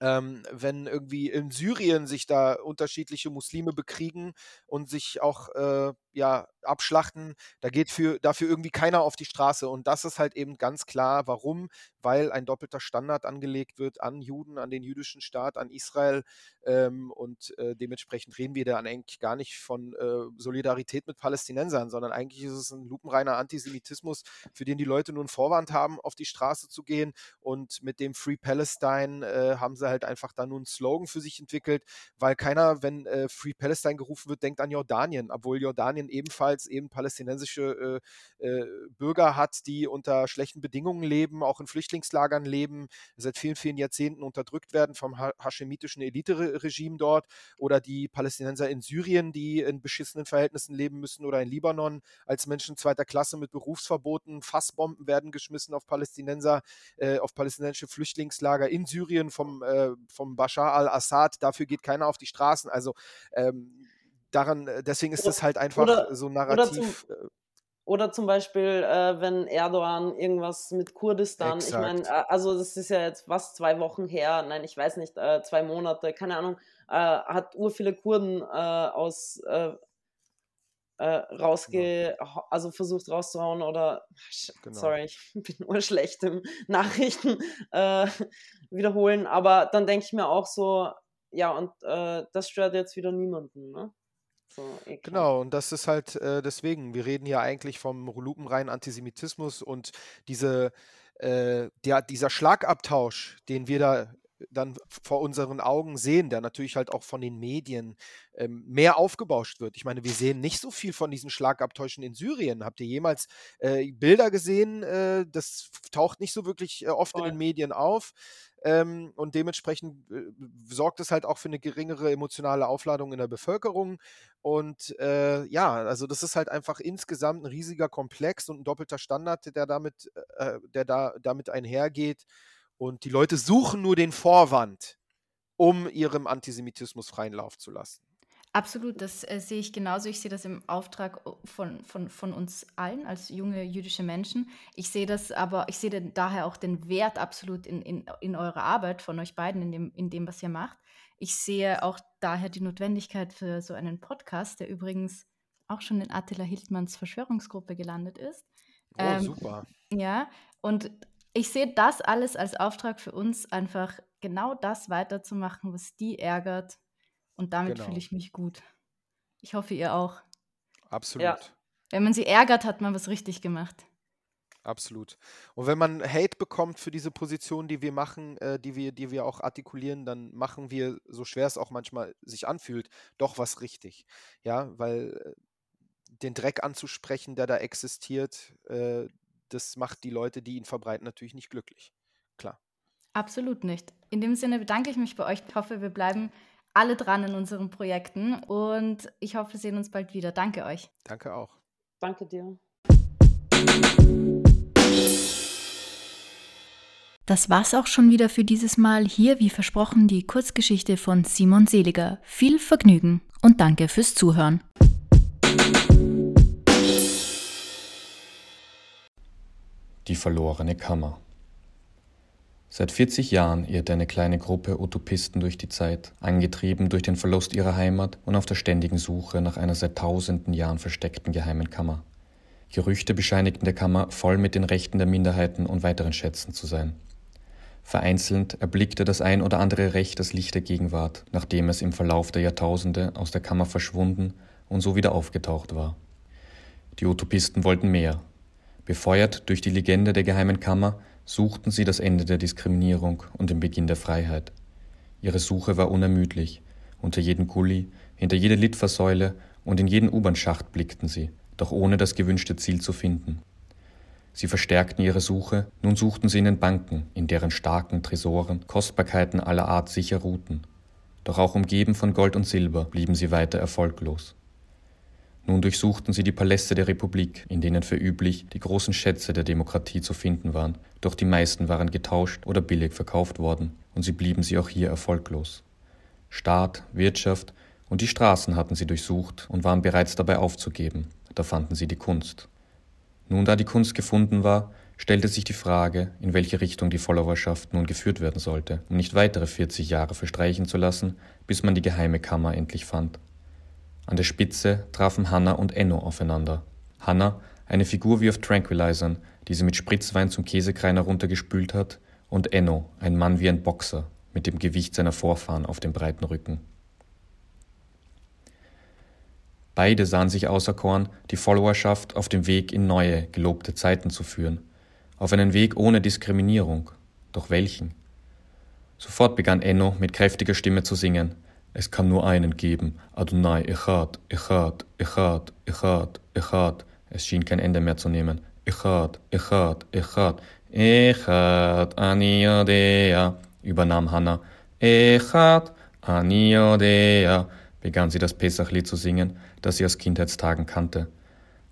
ähm, wenn irgendwie in Syrien sich da unterschiedliche Muslime bekriegen und sich auch äh, ja, abschlachten, da geht für, dafür irgendwie keiner auf die Straße. Und das ist halt eben ganz klar, warum, weil ein doppelter Standard angelegt wird an Juden, an den jüdischen Staat, an Israel. Ähm, und äh, dementsprechend reden wir da eigentlich gar nicht von äh, Solidarität mit Palästinensern, sondern eigentlich ist es ein lupenreiner Antisemitismus, für den die Leute einen Vorwand haben, auf die Straße zu gehen. Und mit dem Free Palestine äh, haben sie halt einfach da nur einen Slogan für sich entwickelt, weil keiner, wenn äh, Free Palestine gerufen wird, denkt an Jordanien, obwohl Jordanien ebenfalls eben palästinensische äh, äh, Bürger hat, die unter schlechten Bedingungen leben, auch in Flüchtlingslagern leben, seit vielen, vielen Jahrzehnten unterdrückt werden vom ha haschemitischen Elite-Regime dort oder die Palästinenser in Syrien, die in beschissenen Verhältnissen leben müssen oder in Libanon als Menschen zweiter Klasse mit Berufsverboten, Fassbomben werden geschmissen auf Palästinenser, äh, auf palästinensische Flüchtlingslager in Syrien vom, äh, vom Bashar al-Assad. Dafür geht keiner auf die Straßen. Also ähm, daran, äh, deswegen ist es halt einfach oder, so narrativ. Oder zum, äh oder zum Beispiel, äh, wenn Erdogan irgendwas mit Kurdistan, Exakt. ich meine, also das ist ja jetzt was, zwei Wochen her, nein, ich weiß nicht, äh, zwei Monate, keine Ahnung, äh, hat ur viele Kurden äh, aus rausge, genau. also versucht rauszuhauen oder, genau. sorry, *laughs* ich bin urschlecht im *laughs* Nachrichten wiederholen, aber dann denke ich mir auch so, ja, und das stört jetzt wieder niemanden, ne? So, genau, und das ist halt äh, deswegen, wir reden ja eigentlich vom lupenreinen Antisemitismus und diese, äh, der, dieser Schlagabtausch, den wir da dann vor unseren Augen sehen, der natürlich halt auch von den Medien ähm, mehr aufgebauscht wird. Ich meine, wir sehen nicht so viel von diesen Schlagabtäuschen in Syrien. Habt ihr jemals äh, Bilder gesehen? Äh, das taucht nicht so wirklich äh, oft Voll. in den Medien auf. Ähm, und dementsprechend äh, sorgt es halt auch für eine geringere emotionale Aufladung in der Bevölkerung. Und äh, ja, also das ist halt einfach insgesamt ein riesiger Komplex und ein doppelter Standard, der damit, äh, der da damit einhergeht. Und die Leute suchen nur den Vorwand, um ihrem Antisemitismus freien Lauf zu lassen. Absolut, das äh, sehe ich genauso. Ich sehe das im Auftrag von, von, von uns allen als junge jüdische Menschen. Ich sehe das aber, ich sehe daher auch den Wert absolut in, in, in eurer Arbeit von euch beiden, in dem, in dem, was ihr macht. Ich sehe auch daher die Notwendigkeit für so einen Podcast, der übrigens auch schon in Attila Hildmanns Verschwörungsgruppe gelandet ist. Oh, ähm, super. Ja, und ich sehe das alles als Auftrag für uns, einfach genau das weiterzumachen, was die ärgert und damit genau. fühle ich mich gut. Ich hoffe, ihr auch. Absolut. Ja. Wenn man sie ärgert, hat man was richtig gemacht. Absolut. Und wenn man Hate bekommt für diese Position, die wir machen, äh, die, wir, die wir auch artikulieren, dann machen wir, so schwer es auch manchmal sich anfühlt, doch was richtig. Ja, weil äh, den Dreck anzusprechen, der da existiert, äh, das macht die Leute, die ihn verbreiten, natürlich nicht glücklich. Klar. Absolut nicht. In dem Sinne bedanke ich mich bei euch. Ich hoffe, wir bleiben alle dran in unseren Projekten und ich hoffe, wir sehen uns bald wieder. Danke euch. Danke auch. Danke dir. Das war's auch schon wieder für dieses Mal. Hier, wie versprochen, die Kurzgeschichte von Simon Seliger. Viel Vergnügen und danke fürs Zuhören. Die verlorene Kammer. Seit 40 Jahren irrt eine kleine Gruppe Utopisten durch die Zeit, angetrieben durch den Verlust ihrer Heimat und auf der ständigen Suche nach einer seit tausenden Jahren versteckten geheimen Kammer. Gerüchte bescheinigten der Kammer, voll mit den Rechten der Minderheiten und weiteren Schätzen zu sein. Vereinzelt erblickte das ein oder andere Recht das Licht der Gegenwart, nachdem es im Verlauf der Jahrtausende aus der Kammer verschwunden und so wieder aufgetaucht war. Die Utopisten wollten mehr. Befeuert durch die Legende der geheimen Kammer suchten sie das Ende der Diskriminierung und den Beginn der Freiheit. Ihre Suche war unermüdlich. Unter jedem Gully, hinter jede Litfaßsäule und in jeden U-Bahn-Schacht blickten sie, doch ohne das gewünschte Ziel zu finden. Sie verstärkten ihre Suche, nun suchten sie in den Banken, in deren starken Tresoren Kostbarkeiten aller Art sicher ruhten. Doch auch umgeben von Gold und Silber blieben sie weiter erfolglos. Nun durchsuchten sie die Paläste der Republik, in denen für üblich die großen Schätze der Demokratie zu finden waren, doch die meisten waren getauscht oder billig verkauft worden, und sie blieben sie auch hier erfolglos. Staat, Wirtschaft und die Straßen hatten sie durchsucht und waren bereits dabei aufzugeben, da fanden sie die Kunst. Nun da die Kunst gefunden war, stellte sich die Frage, in welche Richtung die Followerschaft nun geführt werden sollte, um nicht weitere 40 Jahre verstreichen zu lassen, bis man die geheime Kammer endlich fand. An der Spitze trafen Hanna und Enno aufeinander. Hanna, eine Figur wie auf Tranquilizern, die sie mit Spritzwein zum Käsekreiner runtergespült hat, und Enno, ein Mann wie ein Boxer, mit dem Gewicht seiner Vorfahren auf dem breiten Rücken. Beide sahen sich auserkoren, die Followerschaft auf dem Weg in neue, gelobte Zeiten zu führen, auf einen Weg ohne Diskriminierung. Doch welchen? Sofort begann Enno mit kräftiger Stimme zu singen. Es kann nur einen geben. Adonai Echad, Echad, Echad, Echad, Echad. Es schien kein Ende mehr zu nehmen. Echad, Echad, Echad, Echad, Aniodea, übernahm Hannah. Echad, Aniodea, begann sie das Pesachlied zu singen, das sie aus Kindheitstagen kannte.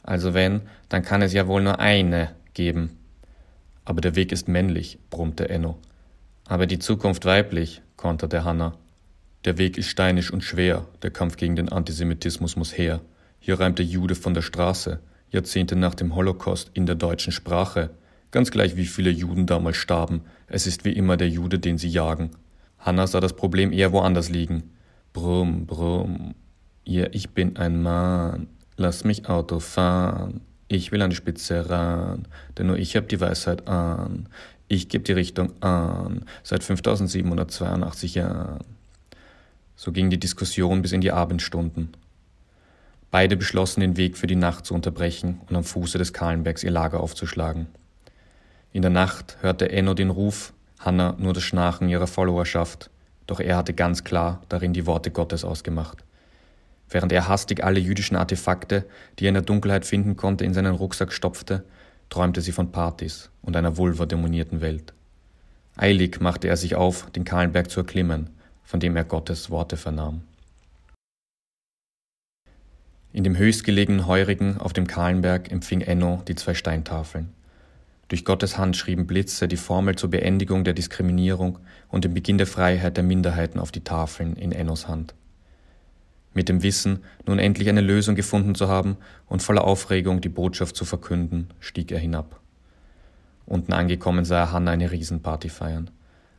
Also wenn, dann kann es ja wohl nur eine geben. Aber der Weg ist männlich, brummte Enno. Aber die Zukunft weiblich, konterte Hannah. Der Weg ist steinisch und schwer, der Kampf gegen den Antisemitismus muss her. Hier reimt der Jude von der Straße, Jahrzehnte nach dem Holocaust in der deutschen Sprache. Ganz gleich wie viele Juden damals starben, es ist wie immer der Jude, den sie jagen. Hannah sah das Problem eher woanders liegen. Brumm, brumm, ja, ich bin ein Mann. Lass mich Auto fahren. Ich will an die Spitze ran, denn nur ich hab die Weisheit an. Ich geb die Richtung an, seit 5782 Jahren. So ging die Diskussion bis in die Abendstunden. Beide beschlossen, den Weg für die Nacht zu unterbrechen und am Fuße des Kahlenbergs ihr Lager aufzuschlagen. In der Nacht hörte Enno den Ruf, Hanna nur das Schnarchen ihrer Followerschaft, doch er hatte ganz klar darin die Worte Gottes ausgemacht während er hastig alle jüdischen Artefakte, die er in der Dunkelheit finden konnte, in seinen Rucksack stopfte, träumte sie von Partys und einer vulva-dämonierten Welt. Eilig machte er sich auf, den Kahlenberg zu erklimmen, von dem er Gottes Worte vernahm. In dem höchstgelegenen Heurigen auf dem Kahlenberg empfing Enno die zwei Steintafeln. Durch Gottes Hand schrieben Blitze die Formel zur Beendigung der Diskriminierung und den Beginn der Freiheit der Minderheiten auf die Tafeln in Ennos Hand. Mit dem Wissen, nun endlich eine Lösung gefunden zu haben und voller Aufregung die Botschaft zu verkünden, stieg er hinab. Unten angekommen sah er Hanna eine Riesenparty feiern.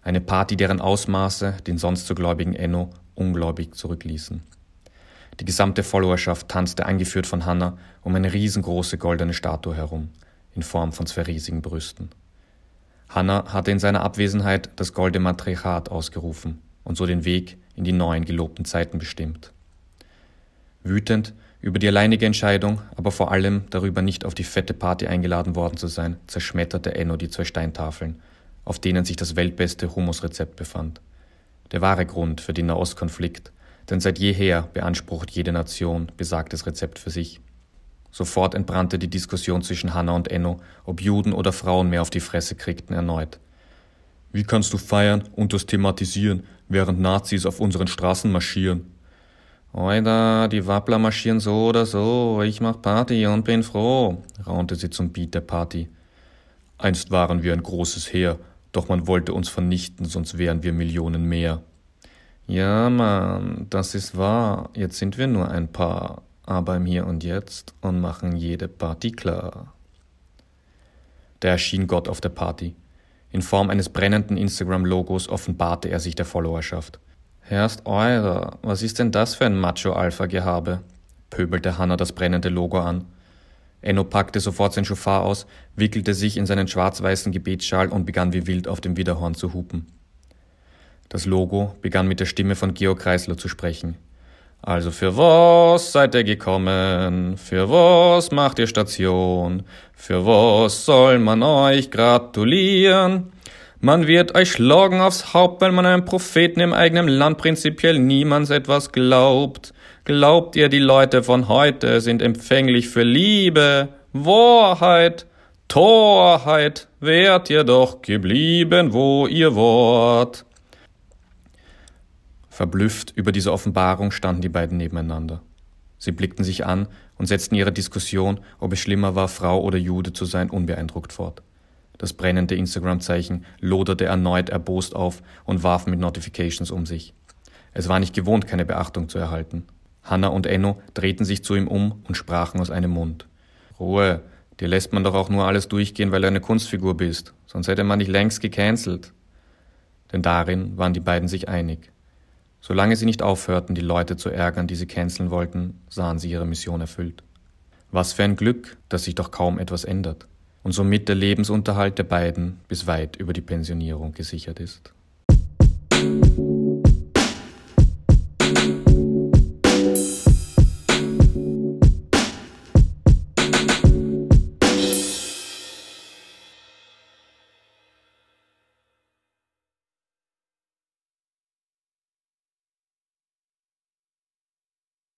Eine Party, deren Ausmaße den sonst so gläubigen Enno ungläubig zurückließen. Die gesamte Followerschaft tanzte angeführt von Hanna um eine riesengroße goldene Statue herum, in Form von zwei riesigen Brüsten. Hanna hatte in seiner Abwesenheit das Golde Matriarchat ausgerufen und so den Weg in die neuen gelobten Zeiten bestimmt. Wütend über die alleinige Entscheidung, aber vor allem darüber nicht auf die fette Party eingeladen worden zu sein, zerschmetterte Enno die zwei Steintafeln, auf denen sich das weltbeste Humusrezept befand. Der wahre Grund für den Nahostkonflikt, denn seit jeher beansprucht jede Nation besagtes Rezept für sich. Sofort entbrannte die Diskussion zwischen Hanna und Enno, ob Juden oder Frauen mehr auf die Fresse kriegten, erneut. Wie kannst du feiern und das thematisieren, während Nazis auf unseren Straßen marschieren? Oida, die Wappler marschieren so oder so, ich mach Party und bin froh, raunte sie zum Beat der Party. Einst waren wir ein großes Heer, doch man wollte uns vernichten, sonst wären wir Millionen mehr. Ja, Mann, das ist wahr, jetzt sind wir nur ein paar, aber im Hier und Jetzt und machen jede Party klar. Da erschien Gott auf der Party. In Form eines brennenden Instagram-Logos offenbarte er sich der Followerschaft. Herrst eurer, was ist denn das für ein Macho-Alpha-Gehabe? pöbelte Hanna das brennende Logo an. Enno packte sofort sein Schofar aus, wickelte sich in seinen schwarz-weißen Gebetsschal und begann wie wild auf dem Widerhorn zu hupen. Das Logo begann mit der Stimme von Georg Kreisler zu sprechen. Also für was seid ihr gekommen? Für was macht ihr Station? Für was soll man euch gratulieren? Man wird euch schlagen aufs Haupt, weil man einem Propheten im eigenen Land prinzipiell niemands etwas glaubt. Glaubt ihr, die Leute von heute sind empfänglich für Liebe, Wahrheit, Torheit? Wärt ihr doch geblieben, wo ihr wart. Verblüfft über diese Offenbarung standen die beiden nebeneinander. Sie blickten sich an und setzten ihre Diskussion, ob es schlimmer war, Frau oder Jude zu sein, unbeeindruckt fort. Das brennende Instagram-Zeichen loderte erneut erbost auf und warf mit Notifications um sich. Es war nicht gewohnt, keine Beachtung zu erhalten. Hanna und Enno drehten sich zu ihm um und sprachen aus einem Mund. Ruhe, dir lässt man doch auch nur alles durchgehen, weil du eine Kunstfigur bist, sonst hätte man dich längst gecancelt. Denn darin waren die beiden sich einig. Solange sie nicht aufhörten, die Leute zu ärgern, die sie canceln wollten, sahen sie ihre Mission erfüllt. Was für ein Glück, dass sich doch kaum etwas ändert und somit der Lebensunterhalt der beiden bis weit über die Pensionierung gesichert ist.